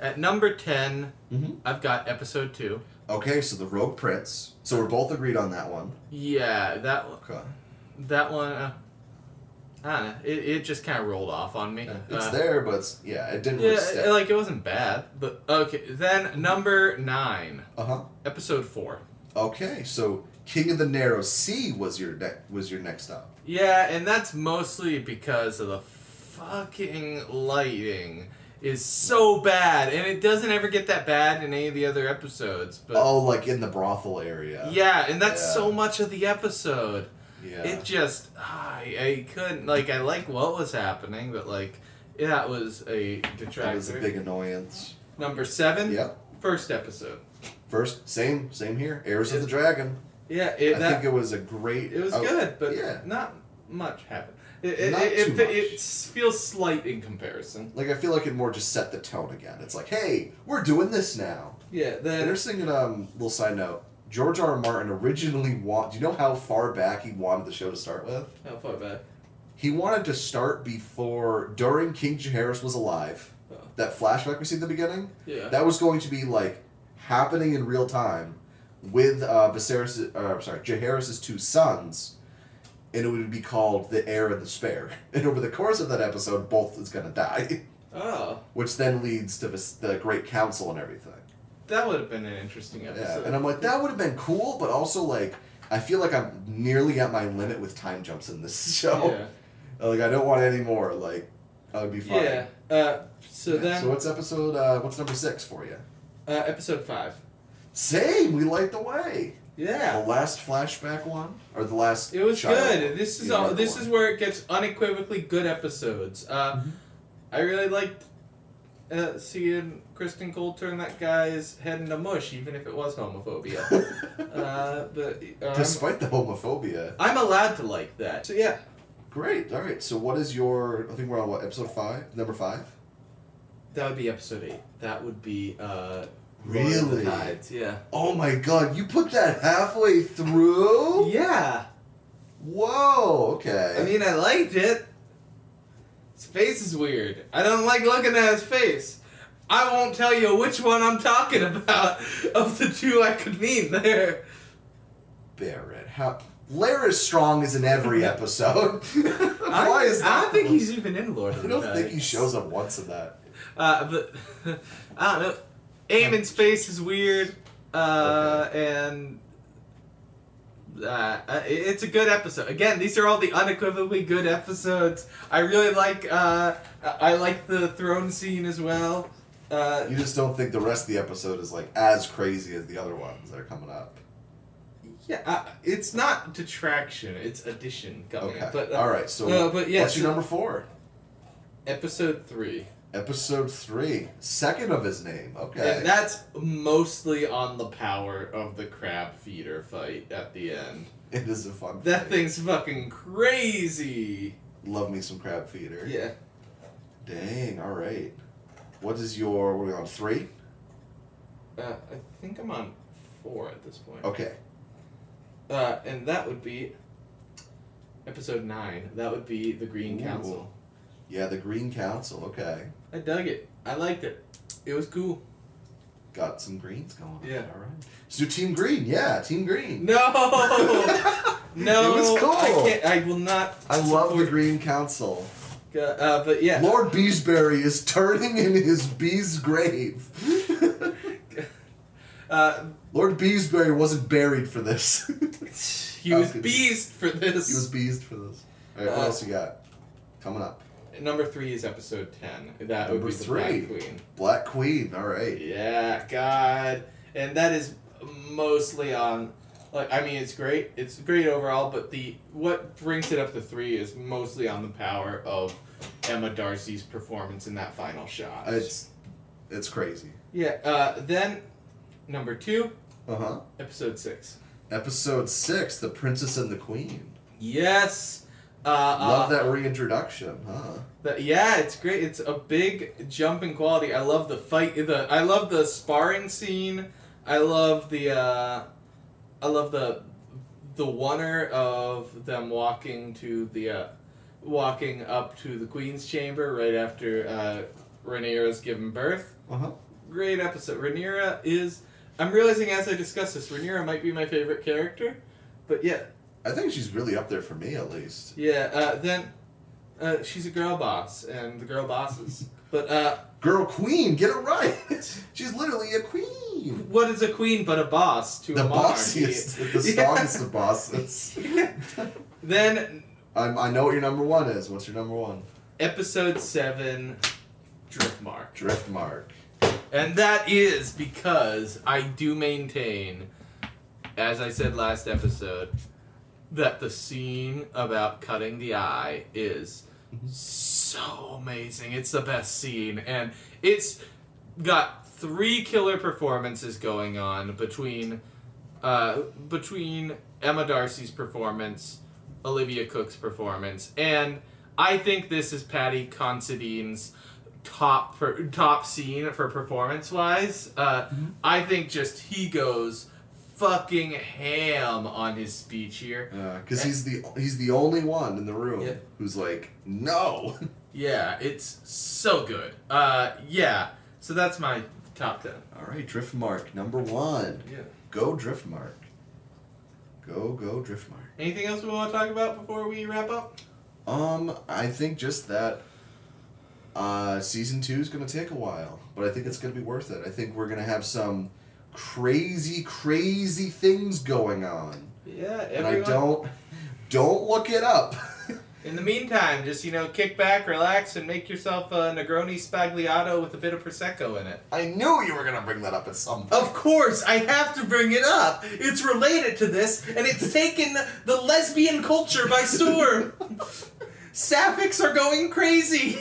At number 10, Mm-hmm. I've got episode 2. Okay, so the Rogue Prince. So we're both agreed on that one. Yeah, that Okay. that one uh, I don't know. It, it just kind of rolled off on me. It's Uh, there, but it's, yeah, it didn't really Yeah, stick. like it wasn't bad, but okay. Then number 9, uh huh. episode 4. Okay, so King of the Narrow Sea was your ne- was your next up. Yeah, and that's mostly because of the fucking lighting is so bad, and it doesn't ever get that bad in any of the other episodes. But oh, like in the brothel area. yeah, and that's Yeah. so much of the episode. Yeah. It just ah, I, I couldn't like I like what was happening, but like that was a detractor. that was a big annoyance. Number seven, Yep. first episode. First, same, same here. Heirs of the Dragon. Yeah, it, I that, think it was a great. it was oh, good, but yeah. not much happened. It, it, Not it, too it, much. it feels slight in comparison. Like I feel like it more just set the tone again. It's like, hey, we're doing this now. Yeah, then Interesting. And um, little side note: George R. R. Martin originally want. Do you know how far back he wanted the show to start with? how far back? He wanted to start before during King Jaehaerys was alive. Oh. That flashback we see in the beginning. Yeah. That was going to be like happening in real time with uh, Viserys. Uh, sorry, Jaehaerys' two sons, and it would be called the Heir and the Spare. And over the course of that episode, both is gonna die, oh, which then leads to the Great Council and everything. that would have been an interesting Yeah, episode. and I'm like, that would have been cool, but also like, I feel like I'm nearly at my limit with time jumps in this show. Yeah. Like, I don't want any more. Like, That would be fine. Yeah. Uh, so then, So what's episode? Uh, what's number six for you? Uh, episode five. Same. We light the way. Yeah. The last flashback one, or the last. It was good. This is all. This one? is where it gets unequivocally good episodes. Uh, Mhm. I really liked uh, seeing Criston Cole turn that guy's head into mush, even if it was homophobia. uh, but I'm, Despite the homophobia. I'm allowed to like that. So yeah, Great. All right. So what is your? I think we're on what episode five? Number five. that would be episode eight. That would be uh, Really? Tides. Yeah. Oh my God! You put that halfway through. Yeah. Whoa. Okay. I mean, I liked it. His face is weird. I don't like looking at his face. I won't tell you which one I'm talking about of the two I could mean there. Barrett. How? Larys Strong is in every episode. I, Why is that? I don't think he's even in Lord of the I don't think he shows up once in that. Uh, but I don't know. Aemond's face is weird, uh, and uh, uh, it's a good episode. Again, these are all the unequivocally good episodes. I really like. Uh, I like the throne scene as well. Uh, You just don't think the rest of the episode is like as crazy as the other ones that are coming up. yeah, uh, it's not detraction; it's addition coming. Okay. But uh, All right. So uh, but yeah, what's your number four? episode three. Episode three, second of his name. Okay. And that's mostly on the power of the crab feeder fight at the end. it is a fun. That fight. thing's fucking crazy. Love me some crab feeder. Yeah. Dang. All right. What is your? What are we on three? Uh, I think I'm on four at this point. Okay. Uh, and that would be episode nine. That would be the Green Ooh. Council. Yeah, the Green Council. Okay. I dug it. I liked it. It was cool. Got some greens going. on. Yeah. All right. So Team Green. Yeah, Team Green. No, no. It was cool. I can't. I will not. I love the Green Council. Uh, but yeah. Lord Beesbury is turning in his bee's grave. Uh, Lord Beesbury wasn't buried for this. he was beast for this. he was beast for this. All right, what Uh, else you got? Coming up. Number three is episode ten. That Number would be the three. Black Queen. Black Queen. All right. Yeah, God, and that is mostly on. Like, I mean, it's great. It's great overall, but the what brings it up to three is mostly on the power of Emma D'Arcy's performance in that final shot. It's it's crazy. yeah. Uh, then number two, Uh huh. episode six. Episode six, The Princess and the Queen. Yes. Uh, Love uh, that reintroduction, huh? Yeah, it's great. It's a big jump in quality. I love the fight. The I love the sparring scene. I love the. Uh, I love the, the wonder of them walking to the, uh, walking up to the queen's chamber right after uh, Rhaenyra's given birth. Uh huh. Great episode. Rhaenyra is. I'm realizing as I discuss this, Rhaenyra might be my favorite character, but yeah, I think she's really up there for me, at least. yeah. Uh, then, uh, she's a girl boss, and the girl bosses. But uh, Girl Queen, get it right. she's literally a queen. What is a queen but a boss to The a monarchy? bossiest, the strongest of bosses. then I'm, I know what your number one is. What's your number one? episode seven, Driftmark, Driftmark. and that is because I do maintain, as I said last episode, that the scene about cutting the eye is so amazing. It's the best scene, and it's got three killer performances going on between uh, between Emma D'Arcy's performance, Olivia Cooke's performance, and I think this is Paddy Considine's top per, top scene for performance wise. Uh, I think just he goes fucking ham on his speech here. Because he's the he's the only one in the room Yeah. who's like, no. Yeah, it's so good. Uh, yeah, so that's my top ten. All right, Driftmark number one. Yeah. Go Driftmark. Go go Driftmark. Anything else we want to talk about before we wrap up? Um, I think just that. Uh, season two is gonna take a while, but I think it's gonna be worth it. I think we're gonna have some crazy, crazy things going on, Yeah, and I don't, don't look it up. In the meantime, just you know, kick back, relax, and make yourself a Negroni Sbagliato with a bit of prosecco in it. I knew you were gonna bring that up at some point. Of course, I have to bring it up. It's related to this, and it's taken the lesbian culture by storm. Sapphics are going crazy.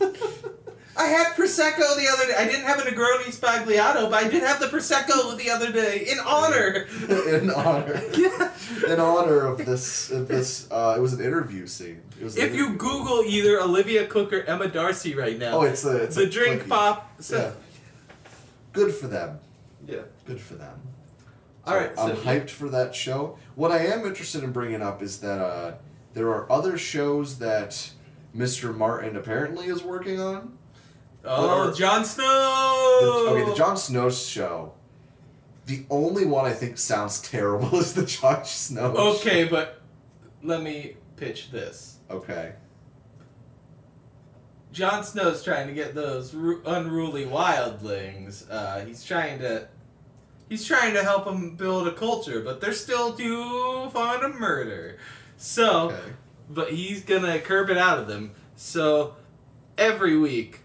I had prosecco the other day. I didn't have a Negroni Sbagliato, but I did have the prosecco the other day in honor. in honor, yeah. in honor of this, of this, uh, it was an interview scene. It was an If you. Google either Olivia Cooke or Emma D'Arcy right now, oh, it's the it's the a drink pop. Yeah, good for them. yeah. Good for them. All right. I'm so- hyped for that show. What I am interested in bringing up is that uh, there are other shows that Mr. Martin apparently is working on. Oh, Or- Jon The, Snow. okay, the Jon Snow show. The only one I think sounds terrible is the Jon Snow. show. Okay, but let me pitch this. Okay. Jon Snow's trying to get those ru- unruly wildlings. Uh, he's trying to. He's trying to help them build a culture, but they're still too fond of murder. So, Okay. but he's gonna curb it out of them. So, every week,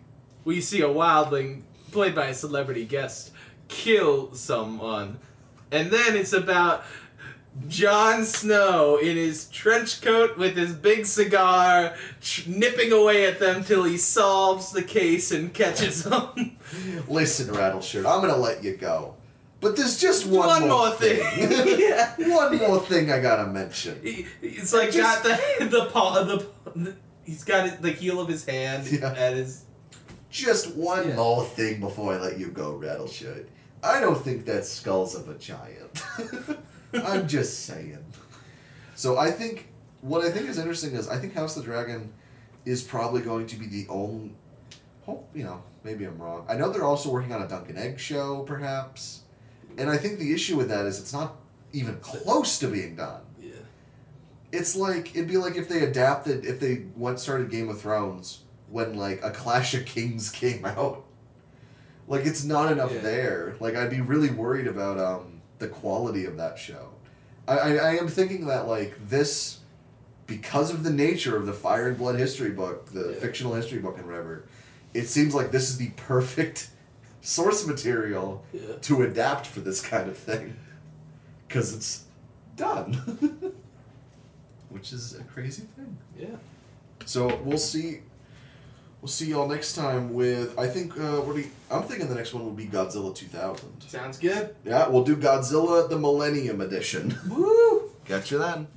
we see a wildling played by a celebrity guest kill someone, and then it's about Jon Snow in his trench coat with his big cigar, ch- nipping away at them till he solves the case and catches them. Listen, Rattleshirt, I'm gonna let you go. But there's just one, One more more thing. yeah. one more thing I gotta mention. He, he's like Just- got the the paw the, the he's got it, the heel of his hand Yeah. at his Just one Yeah. more thing before I let you go, Rattleshirt. I don't think that skull's of a giant. I'm just saying. So I think what I think is interesting is I think House of the Dragon is probably going to be the only. Hope you know. Maybe I'm wrong. I know they're also working on a Dunk and Egg show, perhaps. And I think the issue with that is it's not even close to being done. yeah. It's like it'd be like if they adapted if they went started Game of Thrones when like a Clash of Kings came out. Like it's not enough Yeah. there. Like I'd be really worried about um the quality of that show. I, I, I am thinking that like this because of the nature of the Fire and Blood history book, the Yeah. fictional history book and whatever, it seems like this is the perfect source material Yeah. to adapt for this kind of thing. Cause it's done. Which is a crazy thing. Yeah. So we'll see. We'll see y'all next time with. I think. Uh, what do you, I'm thinking the next one will be Godzilla 2000. Sounds good. Yeah, we'll do Godzilla the Millennium Edition. Woo! Catch you then.